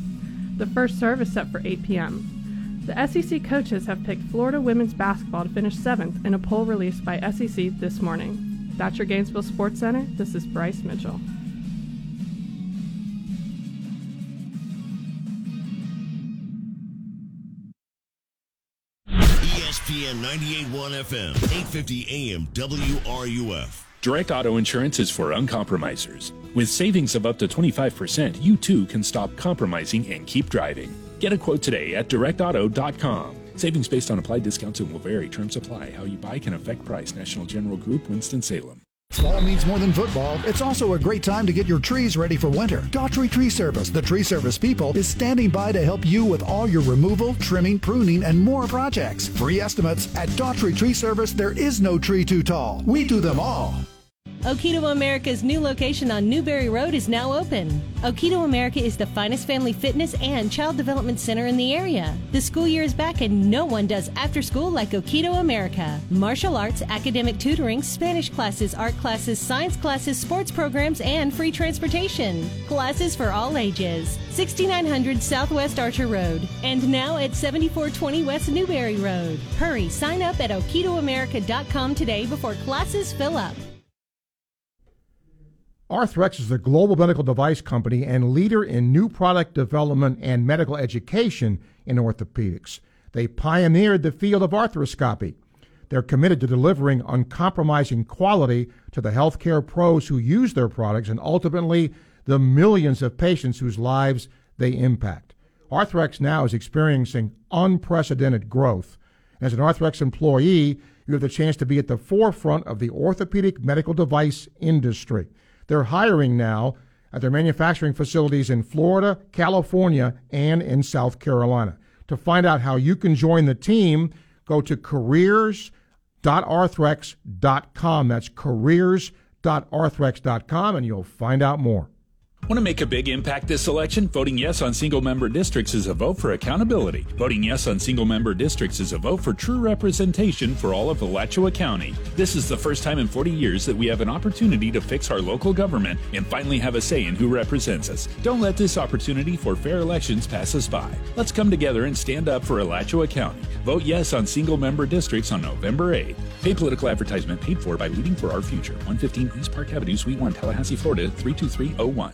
The first serve is set for 8 p.m. The SEC coaches have picked Florida women's basketball to finish seventh in a poll released by SEC this morning. That's your Gainesville Sports Center. This is Bryce Mitchell. ESPN 98.1 FM, 850 AM, WRUF. Direct auto insurance is for uncompromisers. With savings of up to 25%, you too can stop compromising and keep driving. Get a quote today at directauto.com. Savings based on applied discounts and will vary. Terms apply. How you buy can affect price. National General Group, Winston-Salem. Fall means more than football. It's also a great time to get your trees ready for winter. Daughtry Tree Service, the tree service people, is standing by to help you with all your removal, trimming, pruning, and more projects. Free estimates at Daughtry Tree Service. There is no tree too tall. We do them all. Okito America's new location on Newberry Road is now open. Okito America is the finest family fitness and child development center in the area. The school year is back and no one does after school like Okito America. Martial arts, academic tutoring, Spanish classes, art classes, science classes, sports programs, and free transportation. Classes for all ages. 6900 Southwest Archer Road and now at 7420 West Newberry Road. Hurry, sign up at okitoamerica.com today before classes fill up. Arthrex is a global medical device company and leader in new product development and medical education in orthopedics. They pioneered the field of arthroscopy. They're committed to delivering uncompromising quality to the healthcare pros who use their products and ultimately the millions of patients whose lives they impact. Arthrex now is experiencing unprecedented growth. As an Arthrex employee, you have the chance to be at the forefront of the orthopedic medical device industry. They're hiring now at their manufacturing facilities in Florida, California, and in South Carolina. To find out how you can join the team, go to careers.arthrex.com. That's careers.arthrex.com, and you'll find out more. Want to make a big impact this election? Voting yes on single member districts is a vote for accountability. Voting yes on single member districts is a vote for true representation for all of Alachua County. This is the first time in 40 years that we have an opportunity to fix our local government and finally have a say in who represents us. Don't let this opportunity for fair elections pass us by. Let's come together and stand up for Alachua County. Vote yes on single member districts on November 8th. Paid political advertisement paid for by Leading for Our Future, 115 East Park Avenue, Suite 1, Tallahassee, Florida, 32301.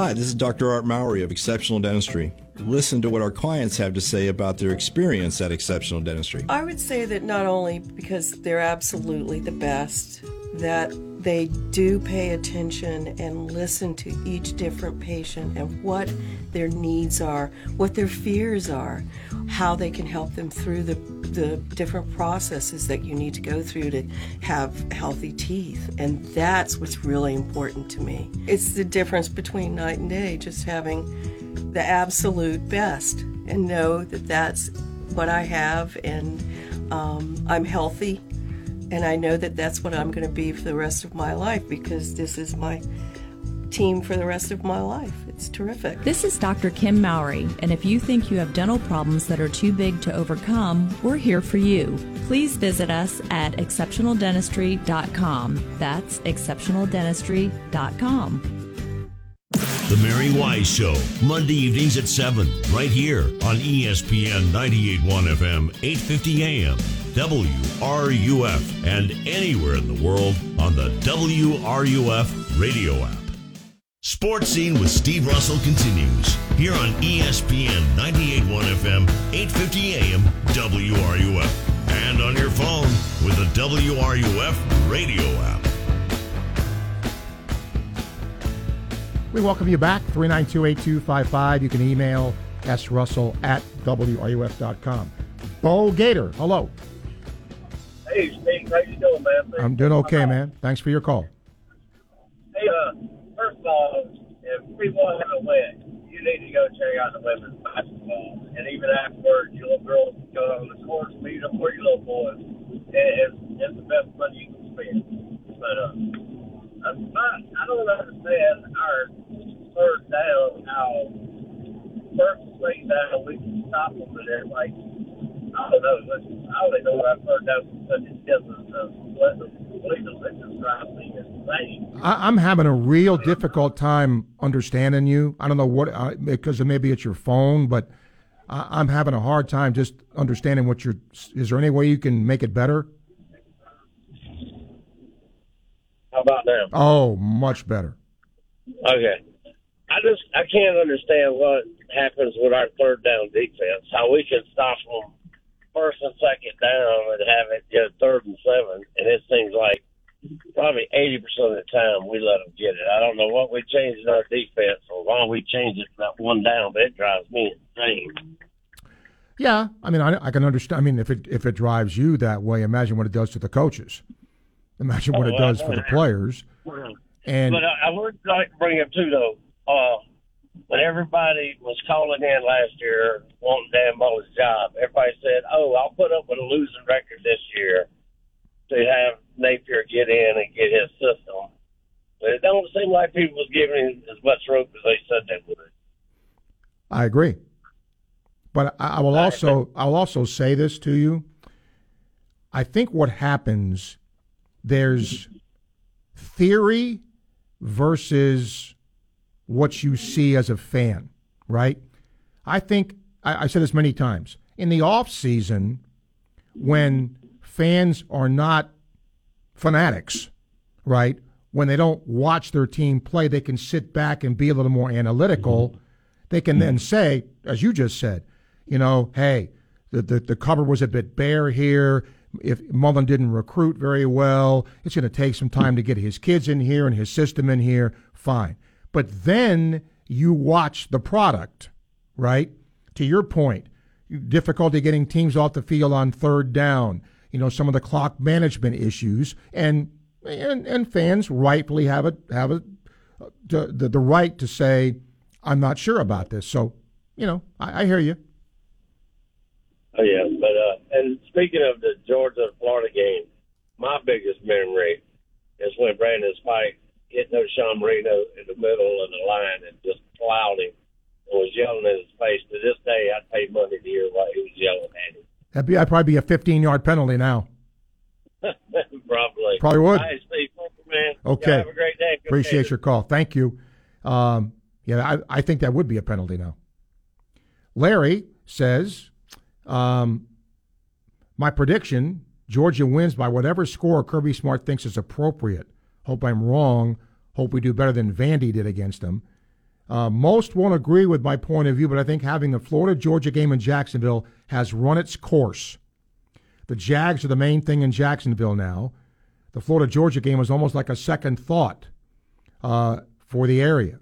Hi, this is Dr. Art Mowry of Exceptional Dentistry. Listen to what our clients have to say about their experience at Exceptional Dentistry. I would say that not only because they're absolutely the best, that they do pay attention and listen to each different patient and what their needs are, what their fears are, how they can help them through the, the different processes that you need to go through to have healthy teeth. And that's what's really important to me. It's the difference between night and day, just having the absolute best and know that that's what I have and um, I'm healthy and I know that that's what I'm going to be for the rest of my life because this is my team for the rest of my life. It's terrific. This is Dr. Kim Mowry, and if you think you have dental problems that are too big to overcome, we're here for you. Please visit us at exceptionaldentistry.com. That's exceptionaldentistry.com. The Mary Wise Show, Monday evenings at 7, right here on ESPN 98.1 FM, 850 AM, WRUF, and anywhere in the world on the WRUF radio app. Sports Scene with Steve Russell continues here on ESPN 98.1 FM, 850 AM, WRUF, and on your phone with the WRUF radio app. We welcome you back, 392-8255. You can email srussell at wruf.com. Bo Gator, hello. Hey, Steve, how you doing, man? I'm doing okay, man. Thanks for your call. Hey, uh, first of all, if we want to have a win, you need to go check out the women's basketball. And even afterwards, your little girls can go on the courts, meet them, or your little boys. It's, it's the best money you can spend. But, uh, I, I don't understand our third down, how first and second down we can stop them, but they're like, I don't know. Listen, I only know what I've heard that was such a difference of what the legal system drives me insane. I, I'm having a real difficult time understanding you. I don't know what, uh, because maybe it's your phone, but I, I'm having a hard time just understanding what you're. Is there any way you can make it better? How about now? Oh, much better. Okay. I just I can't understand what happens with our third down defense. How we can stop them first and second down and have it get third and seven, and it seems like probably eighty percent of the time we let them get it. I don't know what we changed in our defense or why we changed it that one down, but it drives me insane. Yeah, I mean, I, I can understand. I mean, if it if it drives you that way, imagine what it does to the coaches. Imagine what Oh, it does for the players. And but I, I would like to bring up too, though. Uh, when everybody was calling in last year wanting Dan Mullen's job, everybody said, "Oh, I'll put up with a losing record this year to have Napier get in and get his system." But it don't seem like people was giving him as much rope as they said they would. I agree. But I, I will also I will also say this to you. I think what happens there's theory versus what you see as a fan, right? I think I, I said this many times. In the off season, when fans are not fanatics, right? When they don't watch their team play, they can sit back and be a little more analytical. Mm-hmm. They can then say, as you just said, you know, hey, the, the, the cover was a bit bare here. If Mullen didn't recruit very well, it's going to take some time to get his kids in here and his system in here. Fine. But then you watch the product, right? To your point, difficulty getting teams off the field on third down, you know, some of the clock management issues, and and, and fans rightfully have a have a the, the, the right to say, I'm not sure about this. So, you know, I, I hear you. Oh yeah, but uh, and speaking of the Georgia Florida game, my biggest memory is when Brandon Spike hit no Sean Marino in the middle of the line and just plowed him and was yelling in his face. To this day, I'd pay money to hear what he was yelling at him. That'd be that'd probably be a 15 yard penalty now. <laughs> Probably. Probably would. Right, Steve, you, man. Okay. Y'all have a great day. Good Appreciate day. your call. Thank you. Um, yeah, I, I think that would be a penalty now. Larry says, um, my prediction Georgia wins by whatever score Kirby Smart thinks is appropriate. Hope I'm wrong. Hope we do better than Vandy did against them. Uh, most won't agree with my point of view, but I think having the Florida Georgia game in Jacksonville has run its course. The Jags are the main thing in Jacksonville now. The Florida Georgia game was almost like a second thought uh, for the area.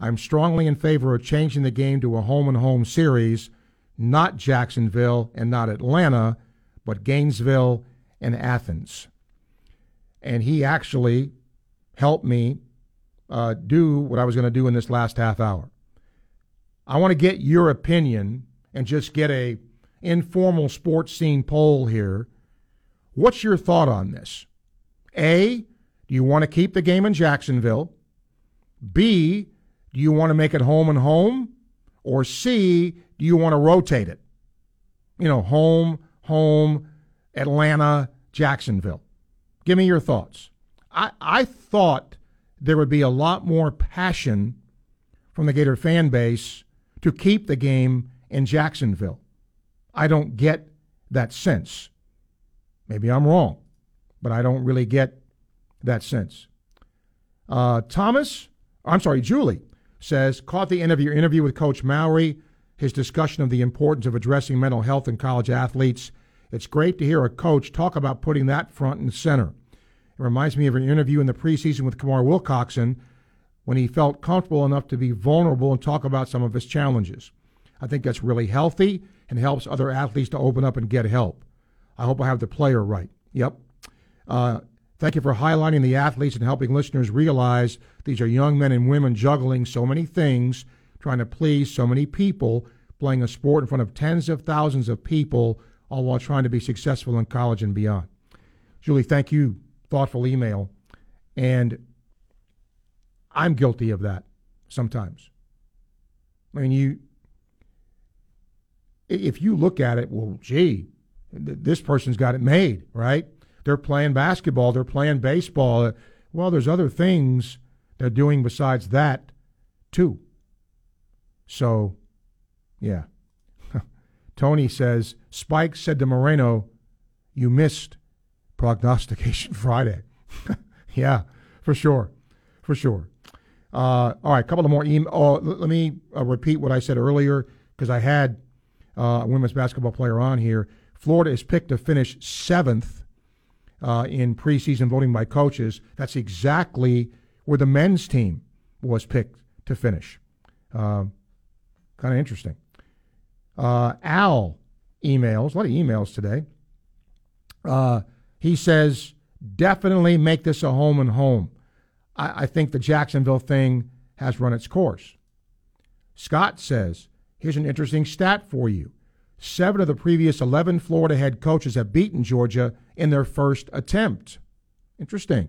I'm strongly in favor of changing the game to a home and home series, not Jacksonville and not Atlanta, but Gainesville and Athens. And he actually helped me uh, do what I was going to do in this last half hour. I want to get your opinion and just get a informal sports scene poll here. What's your thought on this? A, do you want to keep the game in Jacksonville? B, do you want to make it home and home? Or C, do you want to rotate it? You know, home, home, Atlanta, Jacksonville. Give me your thoughts. I, I thought there would be a lot more passion from the Gator fan base to keep the game in Jacksonville. I don't get that sense. Maybe I'm wrong, but I don't really get that sense. Uh, Thomas, I'm sorry, Julie says, caught the end of your interview with Coach Mowry, his discussion of the importance of addressing mental health in college athletes. It's great to hear a coach talk about putting that front and center. It reminds me of an interview in the preseason with Kamar Wilcoxon when he felt comfortable enough to be vulnerable and talk about some of his challenges. I think that's really healthy and helps other athletes to open up and get help. I hope I have the player right. Yep. Uh, thank you for highlighting the athletes and helping listeners realize these are young men and women juggling so many things, trying to please so many people, playing a sport in front of tens of thousands of people, all while trying to be successful in college and beyond. Julie, thank you. Thoughtful email. And I'm guilty of that sometimes. I mean, you, if you look at it, well, gee, this person's got it made, right? They're playing basketball, they're playing baseball. Well, there's other things they're doing besides that, too. So, yeah. Tony says Spike said to Moreno, You missed prognostication <laughs> Friday. <laughs> yeah, for sure. For sure. Uh, all right, a couple of more emails. Oh, let me uh, repeat what I said earlier because I had uh, a women's basketball player on here. Florida is picked to finish seventh uh, in preseason voting by coaches. That's exactly where the men's team was picked to finish. kind of interesting. Uh, Al emails, a lot of emails today. Uh, he says, definitely make this a home and home. I, I think the Jacksonville thing has run its course. Scott says, here's an interesting stat for you. Seven of the previous 11 Florida head coaches have beaten Georgia in their first attempt. Interesting.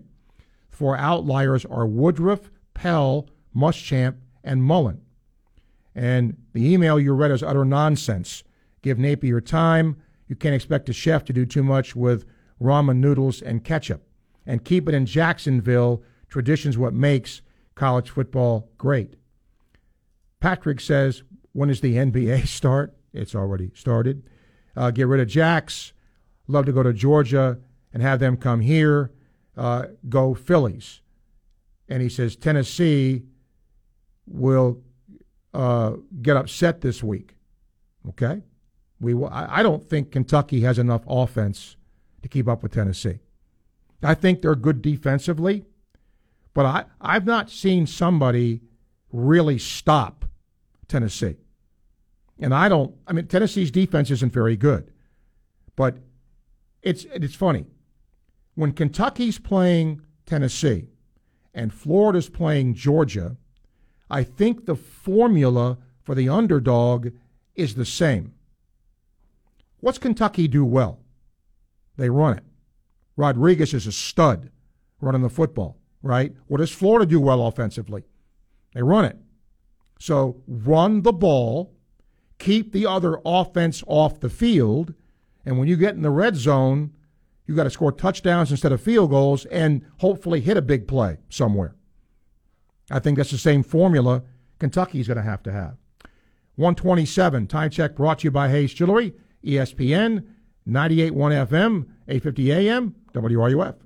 Four outliers are Woodruff, Pell, Muschamp, and Mullen. And the email you read is utter nonsense. Give Napier time. You can't expect a chef to do too much with ramen noodles and ketchup. And keep it in Jacksonville. Tradition's what makes college football great. Patrick says, when does the NBA <laughs> start? It's already started. Uh, get rid of Jacks. Love to go to Georgia and have them come here. Uh, go Phillies. And he says Tennessee will uh, get upset this week. Okay, we will, I, I don't think Kentucky has enough offense to keep up with Tennessee. I think they're good defensively, but I, I've not seen somebody really stop Tennessee. And I don't, I mean, Tennessee's defense isn't very good. But it's, it's funny. When Kentucky's playing Tennessee and Florida's playing Georgia, I think the formula for the underdog is the same. What's Kentucky do well? They run it. Rodriguez is a stud running the football, right? What does Florida do well offensively? They run it. So run the ball, keep the other offense off the field, and when you get in the red zone, you got to score touchdowns instead of field goals and hopefully hit a big play somewhere. I think that's the same formula Kentucky's going to have to have. 127, time check brought to you by Hayes Jewelry, ESPN, 98.1 FM, 850 AM, WRUF.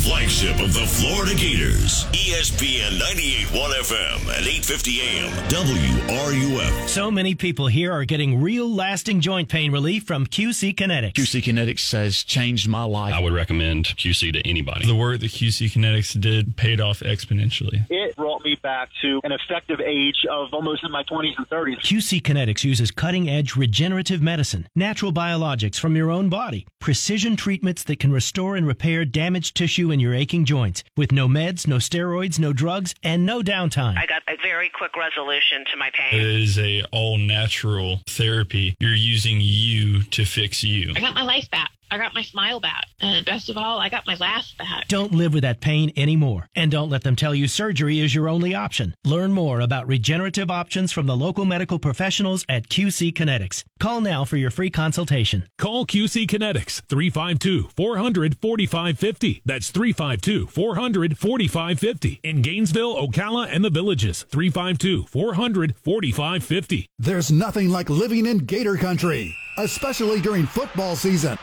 The flagship of the Florida Gators, ESPN 98.1 FM at 850 AM, WRUF. So many people here are getting real lasting joint pain relief from QC Kinetix. QC Kinetix has changed my life. I would recommend QC to anybody. The work that QC Kinetix did paid off exponentially. It brought me back to an effective age of almost in my 20s and 30s. QC Kinetix uses cutting edge regenerative medicine, natural biologics from your own body, precision treatments that can restore and repair damaged tissue in your aching joints with no meds, no steroids, no drugs, and no downtime. I got a very quick resolution to my pain. It is a all natural therapy. You're using you to fix you. I got my life back. I got my smile back. And best of all, I got my laugh back. Don't live with that pain anymore. And don't let them tell you surgery is your only option. Learn more about regenerative options from the local medical professionals at QC Kinetix. Call now for your free consultation. Call QC Kinetix 352 400 4550. That's 352 400 4550. In Gainesville, Ocala, and the villages 352 400 4550. There's nothing like living in Gator Country, especially during football season.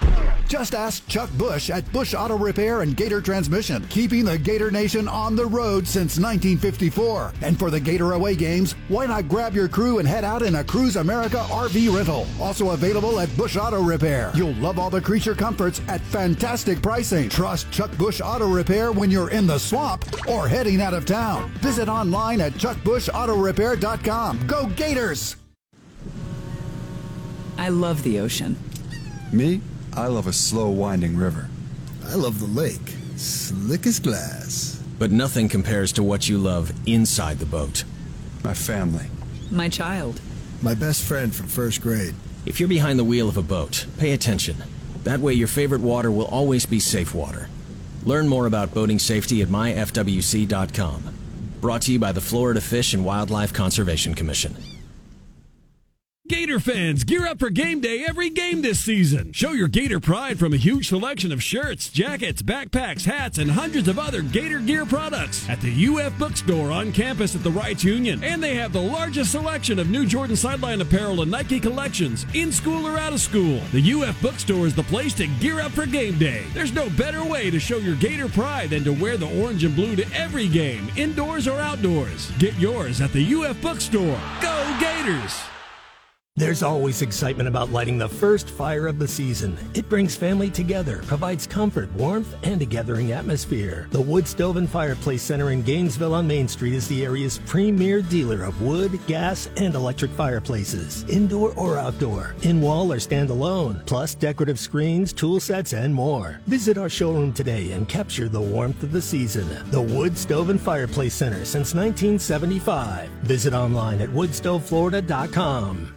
Just ask Chuck Bush at Bush Auto Repair and Gator Transmission, keeping the Gator Nation on the road since 1954. And for the Gator away games, why not grab your crew and head out in a Cruise America RV rental? Also available at Bush Auto Repair. You'll love all the creature comforts at fantastic pricing. Trust Chuck Bush Auto Repair when you're in the swamp or heading out of town. Visit online at chuckbushautorepair.com. Go Gators! I love the ocean. Me? I love a slow winding river. I love the lake, slick as glass. But nothing compares to what you love inside the boat. My family. My child. My best friend from first grade. If you're behind the wheel of a boat, pay attention. That way your favorite water will always be safe water. Learn more about boating safety at myfwc.com. Brought to you by the Florida Fish and Wildlife Conservation Commission. Gator fans, gear up for game day every game this season. Show your Gator pride from a huge selection of shirts, jackets, backpacks, hats, and hundreds of other Gator gear products at the UF Bookstore on campus at the Reitz Union. And they have the largest selection of new Jordan sideline apparel and Nike collections, in school or out of school. The UF Bookstore is the place to gear up for game day. There's no better way to show your Gator pride than to wear the orange and blue to every game, indoors or outdoors. Get yours at the UF Bookstore. Go Gators! There's always excitement about lighting the first fire of the season. It brings family together, provides comfort, warmth, and a gathering atmosphere. The Wood Stove and Fireplace Center in Gainesville on Main Street is the area's premier dealer of wood, gas, and electric fireplaces, indoor or outdoor, in wall or standalone, plus decorative screens, tool sets, and more. Visit our showroom today and capture the warmth of the season. The Wood Stove and Fireplace Center since 1975. Visit online at woodstoveflorida.com.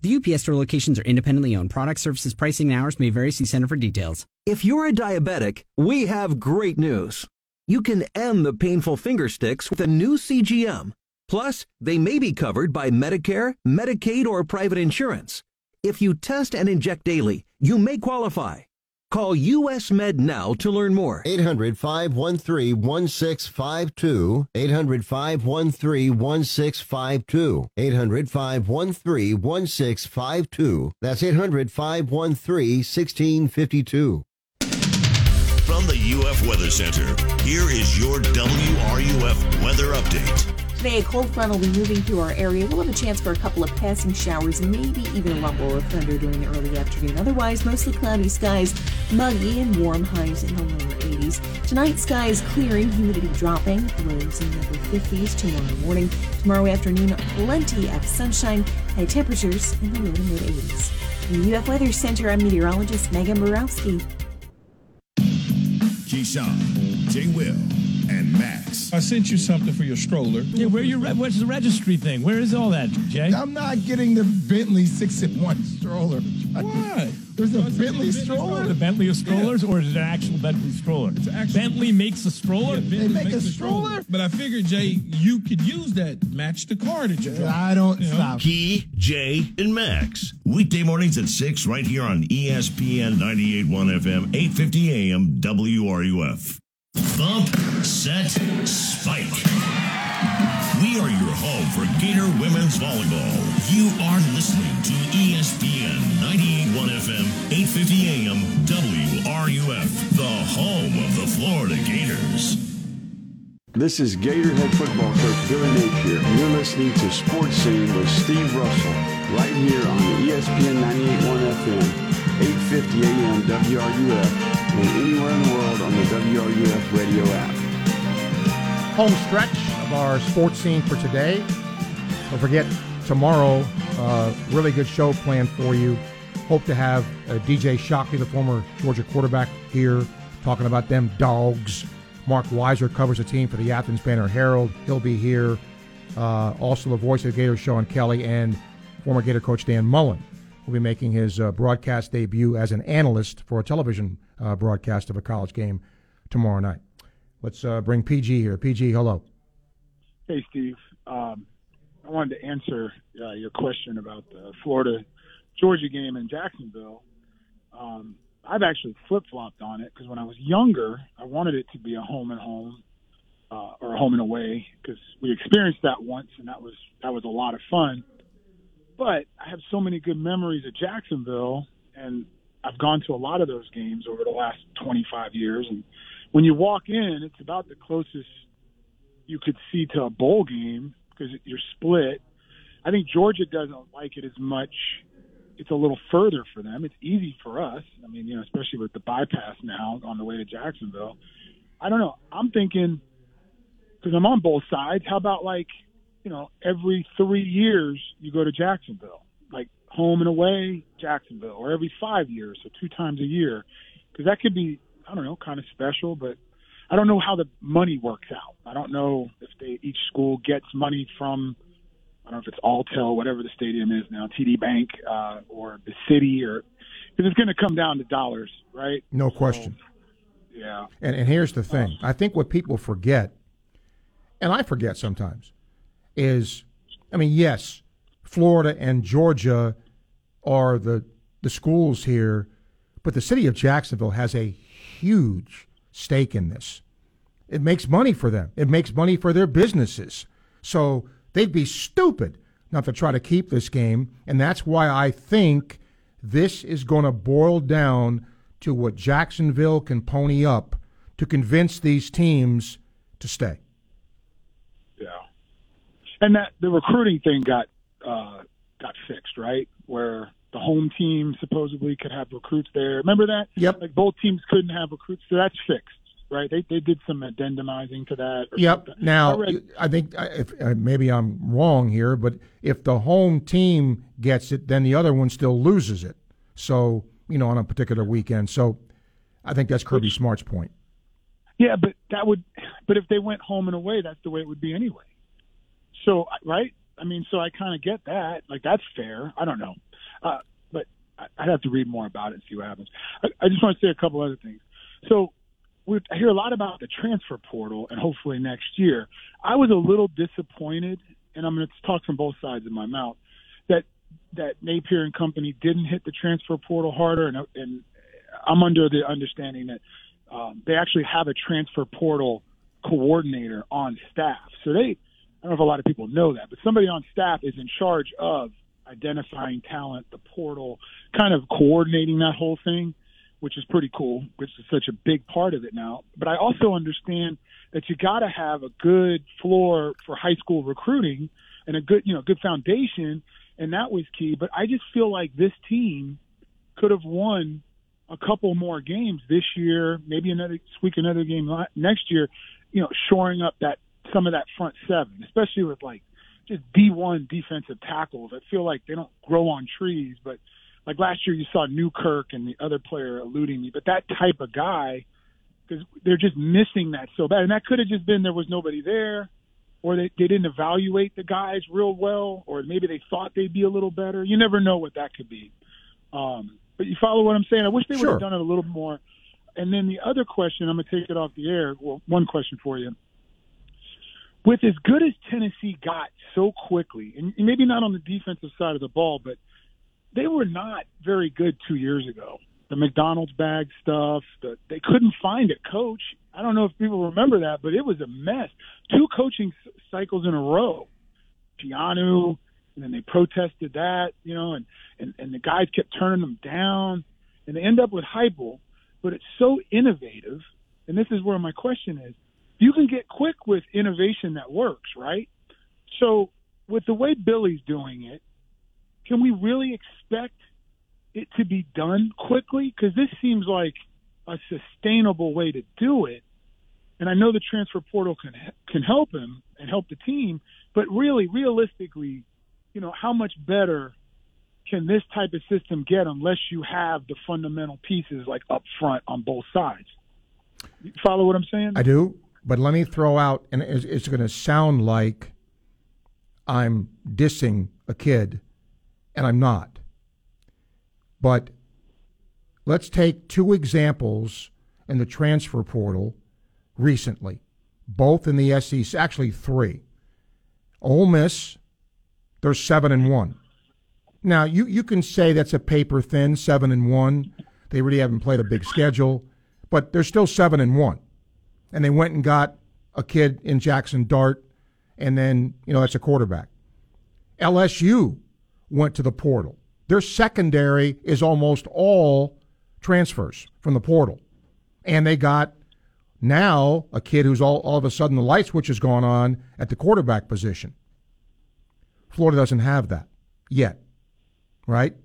The UPS store locations are independently owned. Product services, pricing, and hours may vary. See Center for details. If you're a diabetic, we have great news. You can end the painful finger sticks with a new CGM. Plus, they may be covered by Medicare, Medicaid, or private insurance. If you test and inject daily, you may qualify. Call US Med now to learn more. 800 513 1652. 800 513 1652. 800 513 1652. That's 800 513 1652. From the UF Weather Center, here is your WRUF weather update. Today, a cold front will be moving through our area. We'll have a chance for a couple of passing showers and maybe even a rumble of thunder during the early afternoon. Otherwise, mostly cloudy skies, muggy and warm highs in the lower 80s. Tonight, skies clearing, humidity dropping, lows in the upper 50s tomorrow morning. Tomorrow afternoon, plenty of sunshine, high temperatures in the low to mid 80s. From the UF Weather Center, I'm meteorologist Megan Borowski. Keyshawn, J. Will, and Max. I sent you something for your stroller. Yeah, where you? Re- what's the registry thing? Where is all that, Jay? I'm not getting the Bentley six in one stroller. Why? There's a Bentley stroller. The Bentley of strollers, or is it an actual Bentley stroller? It's actual. Bentley makes a stroller. Yeah, They make makes a stroller? But I figured, Jay, you could use that. Match the car that you drive. I don't You know? stop. Key, Jay, and Max. Weekday mornings at 6 right here on ESPN 98.1 FM, 850 AM, WRUF. Bump, set, spike. We are your home for Gator Women's Volleyball. You are listening to ESPN 98.1 FM, 850 AM, WRUF, the home of the Florida Gators. This is Gatorhead football coach Billy Napier. You're listening to Sports Scene with Steve Russell, right here on the ESPN 98.1 FM, 850 AM WRUF, and anywhere in the world on the WRUF radio app. Home stretch of our sports scene for today. Don't forget, tomorrow, uh, really good show planned for you. Hope to have uh, DJ Shockley, the former Georgia quarterback, here talking about them dogs. Marc Weiszer covers the team for the Athens Banner Herald. He'll be here. Uh, also, the voice of the Gators, Sean Kelly, and former Gator coach Dan Mullen will be making his uh, broadcast debut as an analyst for a television uh, broadcast of a college game tomorrow night. Let's uh, bring PG here. PG, hello. Hey, Steve. Um, I wanted to answer uh, your question about the Florida Georgia game in Jacksonville. Um, I've actually flip flopped on it because when I was younger, I wanted it to be a home and home uh, or a home and away because we experienced that once and that was that was a lot of fun. But I have so many good memories of Jacksonville, and I've gone to a lot of those games over the last 25 years. And when you walk in, it's about the closest you could see to a bowl game because you're split. I think Georgia doesn't like it as much. It's a little further for them. It's easy for us. I mean, you know, especially with the bypass now on the way to Jacksonville. I don't know. I'm thinking because I'm on both sides. How about like, you know, every three years you go to Jacksonville, like home and away, Jacksonville, or every five years, so two times a year, because that could be, I don't know, kind of special. But I don't know how the money works out. I don't know if they each school gets money from. I don't know if it's Alltel, whatever the stadium is now, TD Bank, uh, or the city, or because it's going to come down to dollars, right? No question. Yeah. And, and here's the thing I think what people forget, and I forget sometimes, is I mean, yes, Florida and Georgia are the, the schools here, but the city of Jacksonville has a huge stake in this. It makes money for them, it makes money for their businesses. So they'd be stupid not to try to keep this game. And that's why I think this is going to boil down to what Jacksonville can pony up to convince these teams to stay. And that the recruiting thing got uh, got fixed, right? Where the home team supposedly could have recruits there. Remember that? Yep. Like both teams couldn't have recruits, so that's fixed, right? They they did some addendumizing to that. Yep. something. Now, I read- I think if maybe I'm wrong here, but if the home team gets it, then the other one still loses it. So you know, on a particular weekend. So I think that's Kirby Smart's point. Yeah, but that would, but if they went home and away, that's the way it would be anyway. So, right? I mean, so I kind of get that. Like, that's fair. I don't know. Uh, but I'd have to read more about it and see what happens. I, I just want to say a couple other things. So we hear a lot about the transfer portal and hopefully next year. I was a little disappointed, and I'm going to talk from both sides of my mouth that that Napier and company didn't hit the transfer portal harder, and, and I'm under the understanding that um, they actually have a transfer portal coordinator on staff. So they, I don't know if a lot of people know that, but somebody on staff is in charge of identifying talent, the portal, kind of coordinating that whole thing, which is pretty cool, which is such a big part of it now. But I also understand that you got to have a good floor for high school recruiting and a good, you know, good foundation, and that was key. But I just feel like this team could have won a couple more games this year, maybe another squeak another game next year, you know, shoring up that some of that front seven, especially with like just D1 defensive tackles. I feel like they don't grow on trees, but like last year you saw Newkirk and the other player eluding me, but that type of guy, because they're just missing that so bad. And that could have just been there was nobody there, or they, they didn't evaluate the guys real well, or maybe they thought they'd be a little better. You never know what that could be. Um, but you follow what I'm saying? I wish they would have done it a little more. And then the other question, I'm going to take it off the air. Well, one question for you. With as good as Tennessee got so quickly, and maybe not on the defensive side of the ball, but they were not very good two years ago. The McDonald's bag stuff, the, they couldn't find a coach. I don't know if people remember that, but it was a mess. Two coaching cycles in a row. Schiano, and then they protested that, you know, and, and, and the guys kept turning them down, and they end up with Heupel. But it's so innovative, and this is where my question is: you can get quick with innovation that works, right? So with the way Billy's doing it, can we really expect it to be done quickly? Because this seems like a sustainable way to do it. And I know the transfer portal can can help him and help the team, but really, realistically, you know, how much better can this type of system get unless you have the fundamental pieces like up front on both sides? You follow what I'm saying? I do, but let me throw out, and it's, it's going to sound like I'm dissing a kid, and I'm not. But let's take two examples in the transfer portal recently, both in the SEC, actually three. Ole Miss, they're seven and one. Now you you can say that's a paper thin seven and one. They really haven't played a big schedule, but they're still seven and one. And they went and got a kid in Jaxson Dart, and then you know that's a quarterback. LSU went to the portal. Their secondary is almost all transfers from the portal, and they got now a kid who's all all of a sudden the light switch has gone on at the quarterback position. Florida doesn't have that yet, right?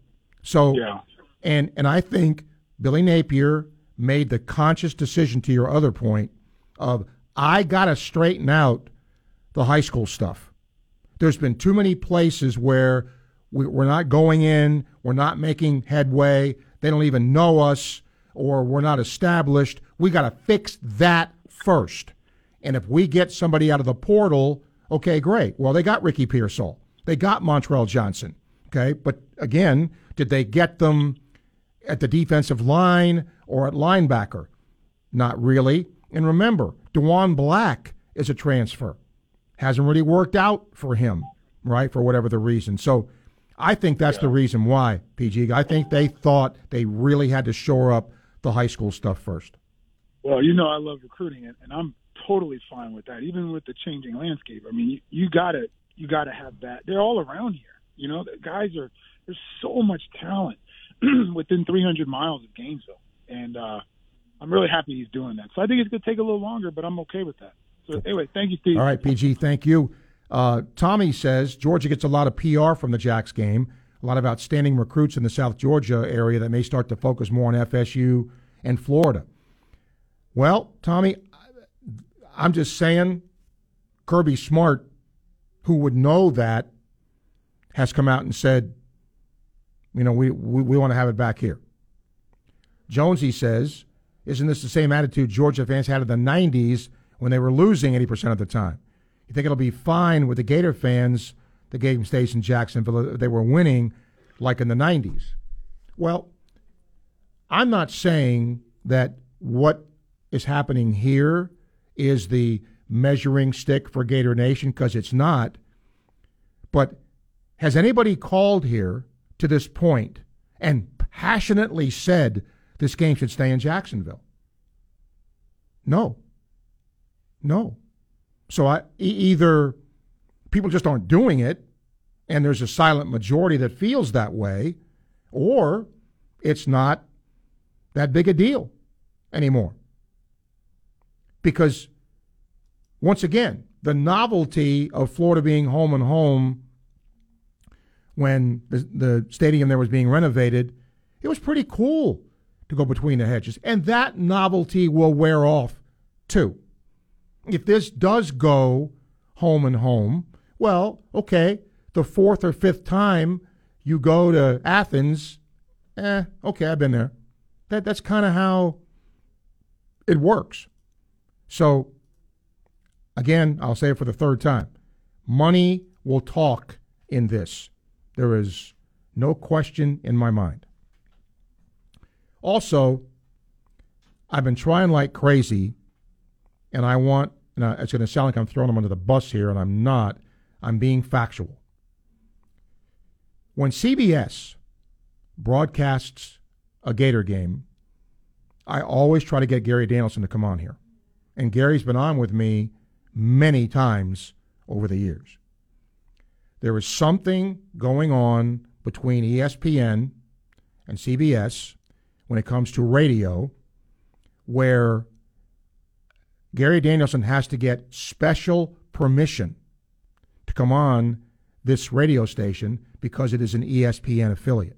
So, Yeah. and and I think Billy Napier made the conscious decision to your other point of I got to straighten out the high school stuff. There's been too many places where we, we're not going in, we're not making headway, they don't even know us, or we're not established. We got to fix that first. And if we get somebody out of the portal, okay, great. Well, they got Ricky Pearsall, they got Montrell Johnson, okay. But again, did they get them at the defensive line or at linebacker? Not really. And remember, Dewan Black is a transfer. Hasn't really worked out for him, right? For whatever the reason. So I think that's the reason why, PG. I think they thought they really had to shore up the high school stuff first. Well, you know I love recruiting, and, and I'm totally fine with that. Even with the changing landscape, I mean, you, you gotta you gotta have that. They're all around here. You know, the guys are there's so much talent <clears throat> within 300 miles of Gainesville, and uh, I'm really happy he's doing that. So I think it's gonna take a little longer, but I'm okay with that. So anyway, thank you, Steve. All right, PG, thank you. Uh, Tommy says Georgia gets a lot of PR from the Jacks game, a lot of outstanding recruits in the South Georgia area that may start to focus more on FSU and Florida. Well, Tommy, I'm just saying Kirby Smart, who would know that, has come out and said, you know, we, we, we want to have it back here. Jonesy says, isn't this the same attitude Georgia fans had in the 90s when they were losing 80% of the time? You think it'll be fine with the Gator fans, the game stays in Jacksonville, they were winning? like in the 90s. Well, I'm not saying that what is happening here is the measuring stick for Gator Nation because it's not. But has anybody called here to this point and passionately said this game should stay in Jacksonville? No. No. So I, e- either people just aren't doing it and there's a silent majority that feels that way, or it's not that big a deal anymore. Because once again, the novelty of Florida being home and home when the, the stadium there was being renovated, it was pretty cool to go between the hedges. And that novelty will wear off too. If this does go home and home, well, okay, the fourth or fifth time you go to Athens, eh, okay, I've been there. That that's kind of how it works. So again, I'll say it for the third time. Money will talk in this. There is no question in my mind. Also, I've been trying like crazy, and I want, it's going to sound like I'm throwing them under the bus here, and I'm not. I'm being factual. When CBS broadcasts a Gator game, I always try to get Gary Danielson to come on here. And Gary's been on with me many times over the years. There is something going on between ESPN and CBS when it comes to radio where Gary Danielson has to get special permission to come on this radio station because it is an ESPN affiliate.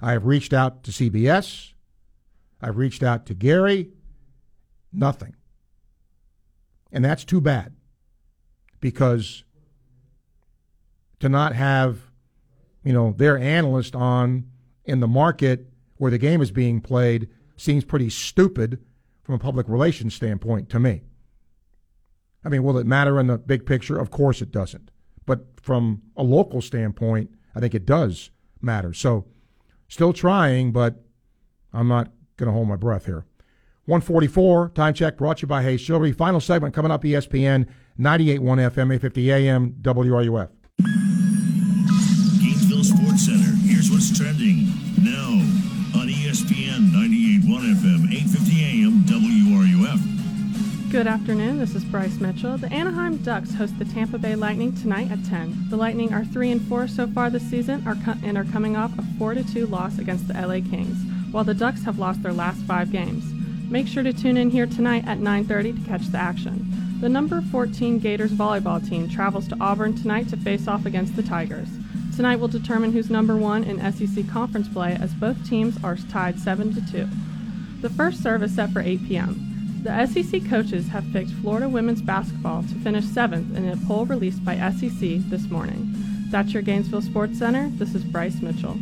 I have reached out to CBS. I've reached out to Gary. Nothing. And that's too bad because to not have, you know, their analyst on in the market where the game is being played seems pretty stupid from a public relations standpoint to me. I mean, will it matter in the big picture? Of course it doesn't. But from a local standpoint, I think it does matter. So, still trying, but I'm not going to hold my breath here. 144, time check brought to you by Hayes Jewelry. Final segment coming up ESPN 98.1 FM, 850 AM, WRUF. Gainesville Sports Center. Here's what's trending now ESPN 98.1 FM, 850 AM, WRUF. Good afternoon. This is Bryce Mitchell. The Anaheim Ducks host the Tampa Bay Lightning tonight at 10. The Lightning are 3 and 4 so far this season and are coming off a 4 2 loss against the LA Kings, while the Ducks have lost their last 5 games. Make sure to tune in here tonight at 9:30 to catch the action. The number 14 Gators volleyball team travels to Auburn tonight to face off against the Tigers. Tonight will determine who's number 1 in SEC conference play as both teams are tied 7 to 2. The first serve is set for 8 p.m. The SEC coaches have picked Florida women's basketball to finish 7th in a poll released by SEC this morning. That's your Gainesville Sports Center. This is Bryce Mitchell.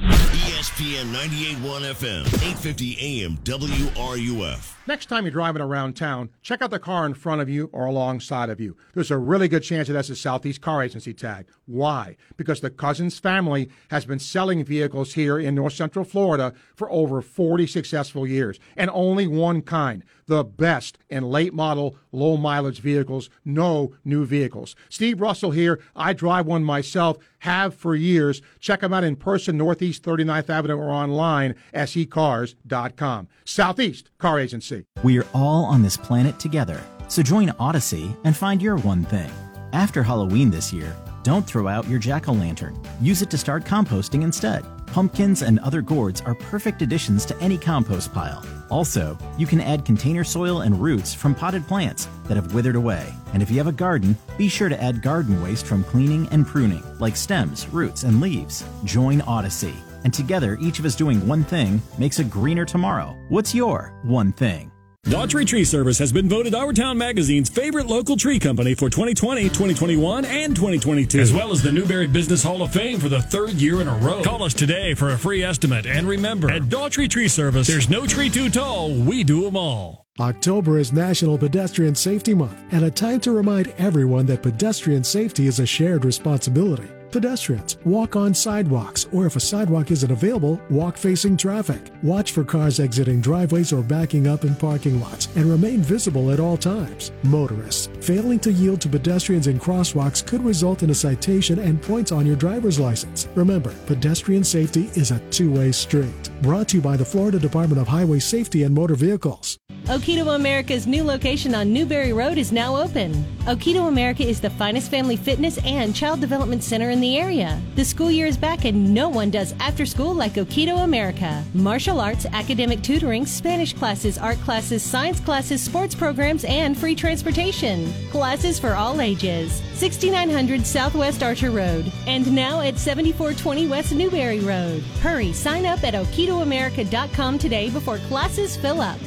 ESPN 98.1 FM, 850 AM, WRUF. Next time you're driving around town, check out the car in front of you or alongside of you. There's a really good chance that has a Southeast Car Agency tag. Why? Because the Cousins family has been selling vehicles here in North Central Florida for over 40 successful years, and only one kind the best in late model, low mileage vehicles, no new vehicles. Steve Russell here. I drive one myself, have for years. Check them out in person, Northeast 39th Avenue, or online, secars.com. Southeast Car Agency. We are all on this planet together, so join Odyssey and find your one thing. After Halloween this year, don't throw out your jack o' lantern. Use it to start composting instead. Pumpkins and other gourds are perfect additions to any compost pile. Also, you can add container soil and roots from potted plants that have withered away. And if you have a garden, be sure to add garden waste from cleaning and pruning, like stems, roots, and leaves. Join Odyssey. And together, each of us doing one thing makes a greener tomorrow. What's your one thing? Daughtry Tree Service has been voted Our Town Magazine's favorite local tree company for 2020, 2021, and 2022, as well as the Newberry Business Hall of Fame for the third year in a row. Call us today for a free estimate, and remember, at Daughtry Tree Service, there's no tree too tall, we do them all. October is National Pedestrian Safety Month and a time to remind everyone that pedestrian safety is a shared responsibility. Pedestrians walk on sidewalks, or if a sidewalk isn't available, walk facing traffic. Watch for cars exiting driveways or backing up in parking lots and remain visible at all times. Motorists failing to yield to pedestrians in crosswalks could result in a citation and points on your driver's license. Remember, pedestrian safety is a two way street. Brought to you by the Florida Department of Highway Safety and Motor Vehicles. Okito America's new location on Newberry Road is now open. Okito America is the finest family fitness and child development center in the area. The school year is back and no one does after school like Okito America. Martial arts, academic tutoring, Spanish classes, art classes, science classes, sports programs, and free transportation. Classes for all ages. 6900 Southwest Archer Road and now at 7420 West Newberry Road. Hurry, sign up at okitoamerica.com today before classes fill up.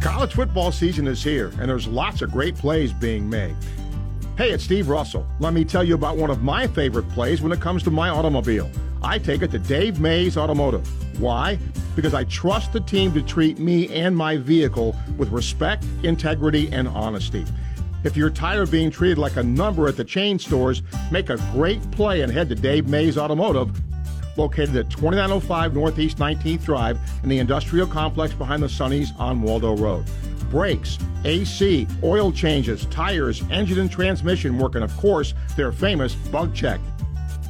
College football season is here, and there's lots of great plays being made. Hey, it's Steve Russell. Let me tell you about one of my favorite plays when it comes to my automobile. I take it to Dave Mays Automotive. Why? Because I trust the team to treat me and my vehicle with respect, integrity, and honesty. If you're tired of being treated like a number at the chain stores, make a great play and head to Dave Mays Automotive located at 2905 Northeast 19th Drive in the industrial complex behind the Sonny's on Waldo Road. Brakes, AC, oil changes, tires, engine and transmission work, and of course, their famous bug check.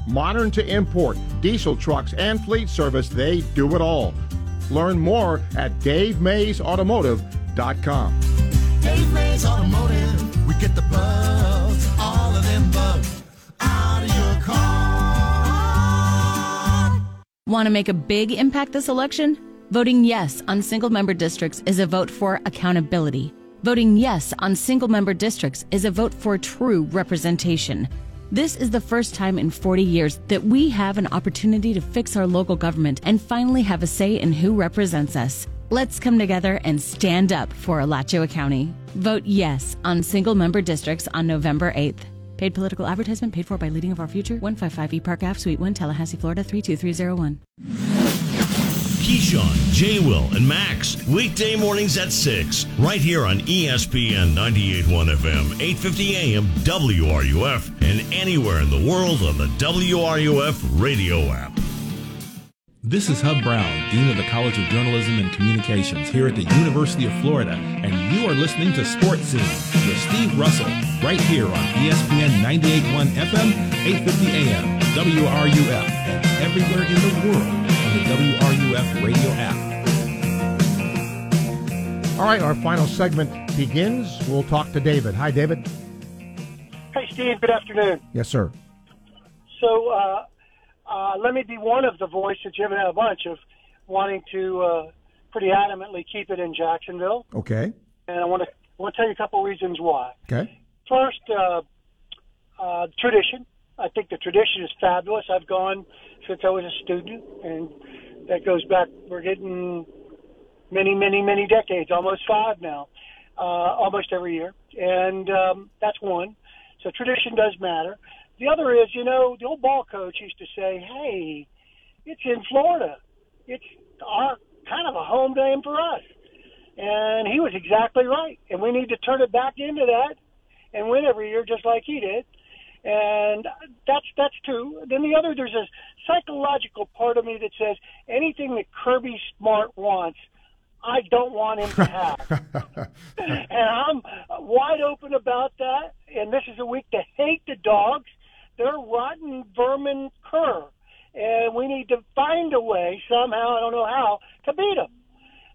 Modern to import, diesel trucks, and fleet service, they do it all. Learn more at DaveMaysAutomotive.com. Dave Mays Automotive, we get the bugs, all of them bugs, out of your car. Want to make a big impact this election? Voting yes on single member districts is a vote for accountability. Voting yes on single member districts is a vote for true representation. This is the first time in 40 years that we have an opportunity to fix our local government and finally have a say in who represents us. Let's come together and stand up for Alachua County. Vote yes on single member districts on November 8th. Paid political advertisement paid for by Leading of Our Future, 155 E Park Ave, Suite 1, Tallahassee, Florida 32301. Keyshawn, J. Will, and Max. Weekday mornings at 6, right here on ESPN 98.1 FM, 8.50 AM, WRUF, and anywhere in the world on the WRUF radio app. This is Hub Brown, Dean of the College of Journalism and Communications here at the University of Florida, and you are listening to Sports Scene with Steve Russell, right here on ESPN 98.1 FM, 8.50 AM, WRUF, and everywhere in the world on the WRUF radio app. All right, our final segment begins. We'll talk to David. Hi, David. Hey, Steve. Good afternoon. Yes, sir. So, uh, uh, let me be one of the voice that you haven't had a bunch of wanting to uh, pretty adamantly keep it in Jacksonville, Okay. And I want to I want to tell you a couple reasons why. Okay. First, uh, uh, tradition. I think the tradition is fabulous. I've gone since I was a student, and that goes back. We're getting many, many, many decades, almost five now, uh, almost every year, and um, that's one. So tradition does matter. The other is, you know, the old ball coach used to say, "Hey, it's in Florida. It's our kind of a home game for us," and he was exactly right. And we need to turn it back into that and win every year, just like he did. And that's that's two. Then the other, there's a psychological part of me that says anything that Kirby Smart wants, I don't want him to <laughs> have. and I'm wide open about that. And this is a week to hate the dogs. They're rotten vermin cur. And we need to find a way somehow, I don't know how, to beat them.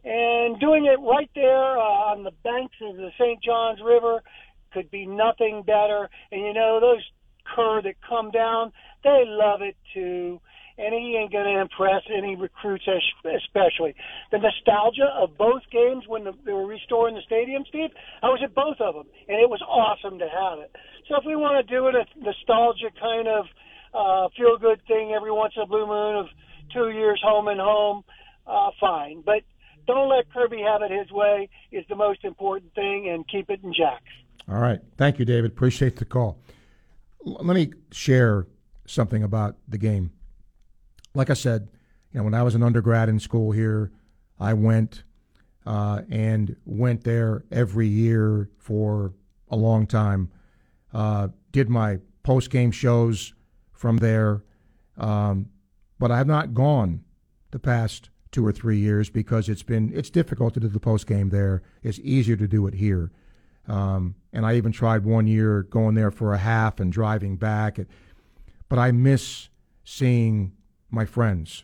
And doing it right there uh, on the banks of the St. Johns River could be nothing better. And you know, those cur that come down, they love it too. And he ain't going to impress any recruits, especially. The nostalgia of both games when the, they were restoring the stadium, Steve, I was at both of them, and it was awesome to have it. So if we want to do it a nostalgia kind of uh, feel good thing every once in a blue moon of two years home and home, uh, fine. But don't let Kirby have it his way is the most important thing, and keep it in Jacks. All right. Thank you, David. Appreciate the call. L- let me share something about the game. Like I said, You know, when I was an undergrad in school here, I went uh, and went there every year for a long time. Uh, did my post game shows from there, um, but I've not gone the past two or three years because it's been it's difficult to do the post game there. It's easier to do it here. Um, and I even tried one year going there for a half and driving back. But I miss seeing my friends.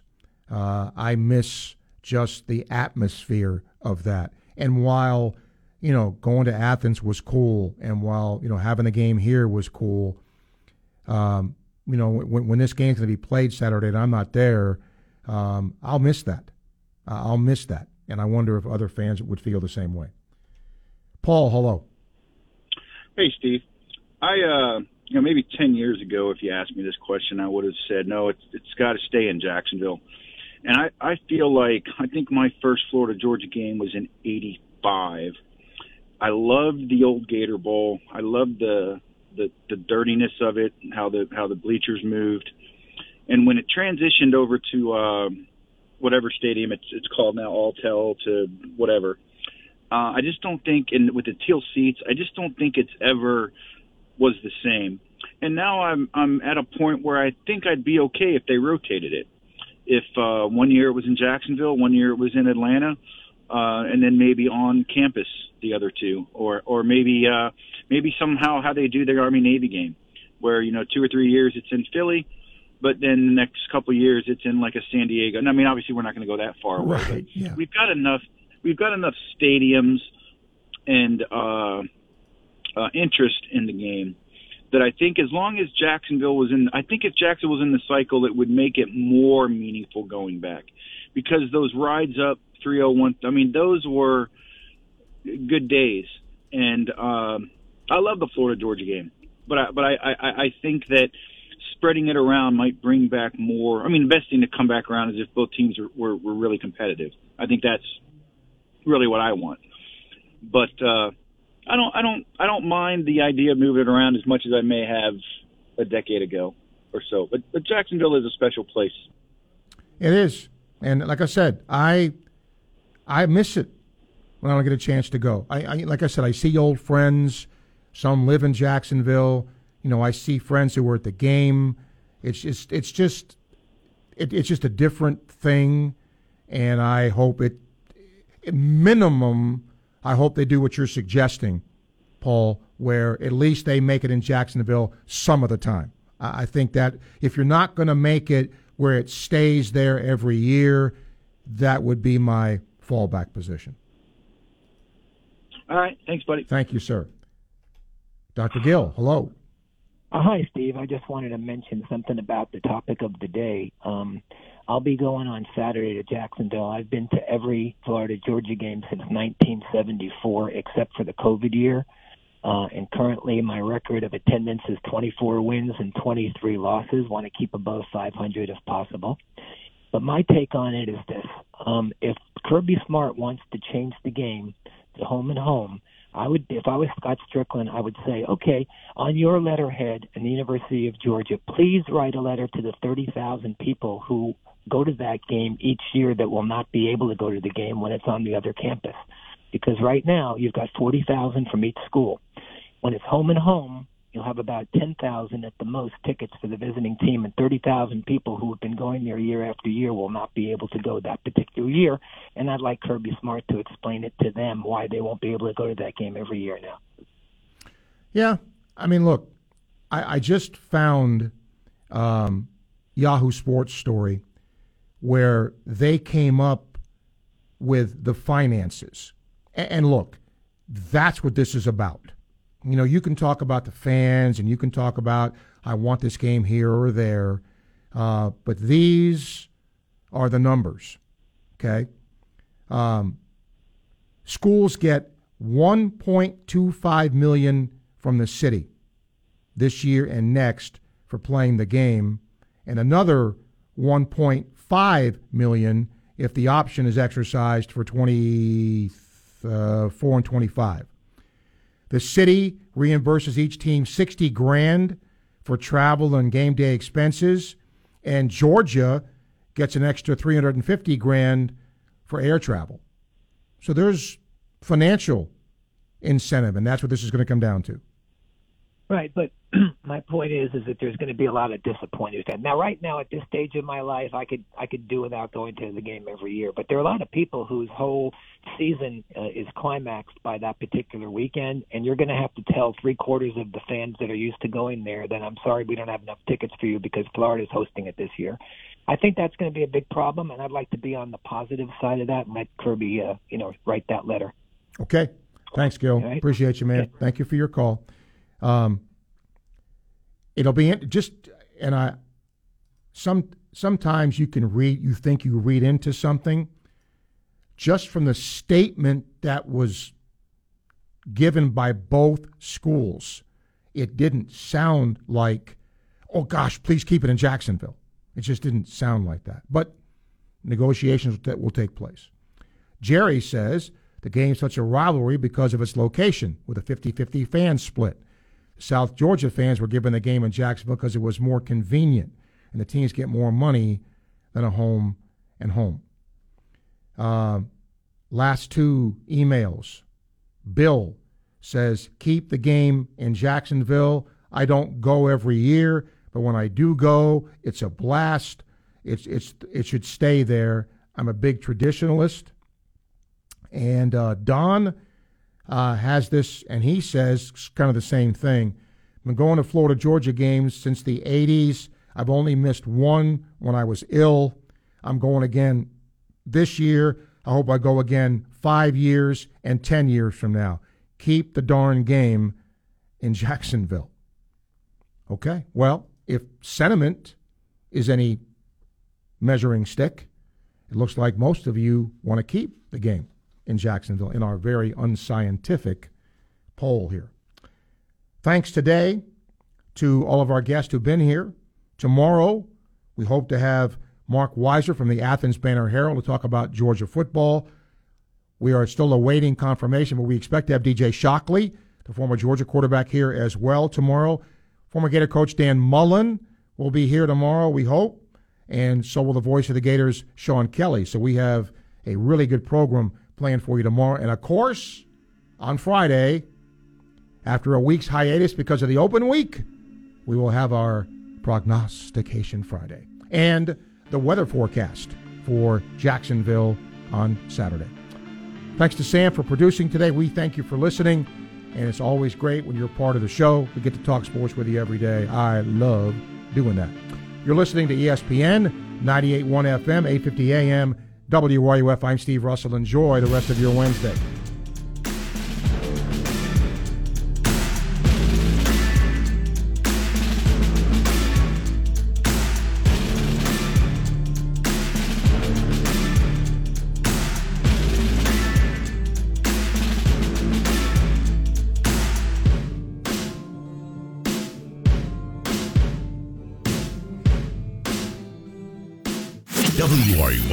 Uh, I miss just the atmosphere of that. And while you know going to Athens was cool, and while you know having a game here was cool, um, you know when, when this game's going to be played Saturday and I'm not there, um, I'll miss that. I'll miss that, and I wonder if other fans would feel the same way. Paul, hello. Hey, Steve. I, uh, you know, maybe 10 years ago, if you asked me this question, I would have said, no, it's, it's got to stay in Jacksonville. And I, I feel like, I think my first Florida Georgia game was in 85. I loved the old Gator Bowl. I loved the, the, the dirtiness of it, how the, how the bleachers moved. And when it transitioned over to, uh, whatever stadium it's, it's called now, Alltel to whatever, uh, I just don't think, and with the teal seats, I just don't think it's ever was the same. And now I'm I'm at a point where I think I'd be okay if they rotated it. If uh, one year it was in Jacksonville, one year it was in Atlanta, uh, and then maybe on campus the other two, or or maybe uh, maybe somehow how they do their Army Navy game, where you know two or three years it's in Philly, but then the next couple of years it's in like a San Diego. And I mean, obviously we're not going to go that far away, right, yeah. we've got enough we've got enough stadiums and uh, uh, interest in the game that I think as long as Jacksonville was in, I think if Jacksonville was in the cycle, it would make it more meaningful going back because those rides up 301, I mean, those were good days. And um, I love the Florida Georgia game, but I, but I, I, I think that spreading it around might bring back more. I mean, the best thing to come back around is if both teams are, were, were really competitive. I think that's really what I want. But uh, I don't, I don't, I don't mind the idea of moving it around as much as I may have a decade ago or so. But, but Jacksonville is a special place. It is, and like I said, I I miss it when I don't get a chance to go. I, I like I said, I see old friends. Some live in Jacksonville. You know, I see friends who were at the game. It's just, it's just, it, it's just a different thing, and I hope it minimum, I hope they do what you're suggesting, Paul, where at least they make it in Jacksonville some of the time. I think that if you're not going to make it where it stays there every year, that would be my fallback position. All right. Thanks, buddy. Thank you, sir. Dr. Gill, hello. Uh, hi, Steve. I just wanted to mention something about the topic of the day. Um, I'll be going on Saturday to Jacksonville. I've been to every Florida Georgia game since 1974, except for the COVID year. Uh, and currently, my record of attendance is 24 wins and 23 losses. Want to keep above 500 if possible. But my take on it is this: um, if Kirby Smart wants to change the game to home and home, I would, if I was Scott Stricklin, I would say, okay, on your letterhead in the University of Georgia, please write a letter to the 30,000 people who go to that game each year that will not be able to go to the game when it's on the other campus. Because right now you've got 40,000 from each school. When it's home and home, you'll have about 10,000 at the most tickets for the visiting team, and 30,000 people who have been going there year after year will not be able to go that particular year. And I'd like Kirby Smart to explain it to them why they won't be able to go to that game every year now. Yeah, I mean, look, I, I just found um, Yahoo Sports story where they came up with the finances. And, and look, that's what this is about. You know, you can talk about the fans and you can talk about, I want this game here or there, uh, but these are the numbers, okay? Um, schools get 1.25 million from the city this year and next for playing the game, and another 1.5 million if the option is exercised for 24 uh, and 25. The city reimburses each team 60 grand for travel and game day expenses, and Georgia gets an extra 350 grand for air travel. So there's financial incentive, and that's what this is going to come down to. Right, but <clears throat> my point is, is that there's going to be a lot of disappointed fans. Now, right now, at this stage of my life, I could I could do without going to the game every year. But there are a lot of people whose whole season uh, is climaxed by that particular weekend, and you're going to have to tell three quarters of the fans that are used to going there that I'm sorry we don't have enough tickets for you because Florida is hosting it this year. I think that's going to be a big problem, and I'd like to be on the positive side of that and let Kirby, uh, you know, write that letter. Okay. Thanks, Gil. Right. Appreciate you, man. Okay. Thank you for your call. Um, it'll be just, and I, some sometimes you can read, you think you read into something, just from the statement that was given by both schools. It didn't sound like, oh gosh, please keep it in Jacksonville. It just didn't sound like that. But negotiations that will take place. Jerry says the game's such a rivalry because of its location with a 50 50 fan split. South Georgia fans were given the game in Jacksonville because it was more convenient and the teams get more money than a home and home. Uh, last two emails. Bill says, keep the game in Jacksonville. I don't go every year, but when I do go, it's a blast. It's, it's, it should stay there. I'm a big traditionalist. And uh, Don uh, has this, and he says kind of the same thing. I've been going to Florida Georgia games since the 80s. I've only missed one when I was ill. I'm going again this year. I hope I go again five years and 10 years from now. Keep the darn game in <laughs> Jacksonville. Okay, well, if sentiment is any measuring stick, it looks like most of you want to keep the game in Jacksonville in our very unscientific poll here. Thanks today to all of our guests who've been here. Tomorrow, we hope to have Marc Weiszer from the Athens Banner Herald to talk about Georgia football. We are still awaiting confirmation, but we expect to have DJ Shockley, the former Georgia quarterback, here as well tomorrow. Former Gator coach Dan Mullen will be here tomorrow, we hope, and so will the voice of the Gators, Sean Kelly. So we have a really good program planned for you tomorrow. And of course, on Friday, after a week's hiatus because of the open week, we will have our prognostication Friday and the weather forecast for Jacksonville on Saturday. Thanks to Sam for producing today. We thank you for listening, and it's always great when you're part of the show. We get to talk sports with you every day. I love doing that. You're listening to ESPN 98.1 FM, 850 AM, WRUF. I'm Steve Russell. Enjoy the rest of your Wednesday.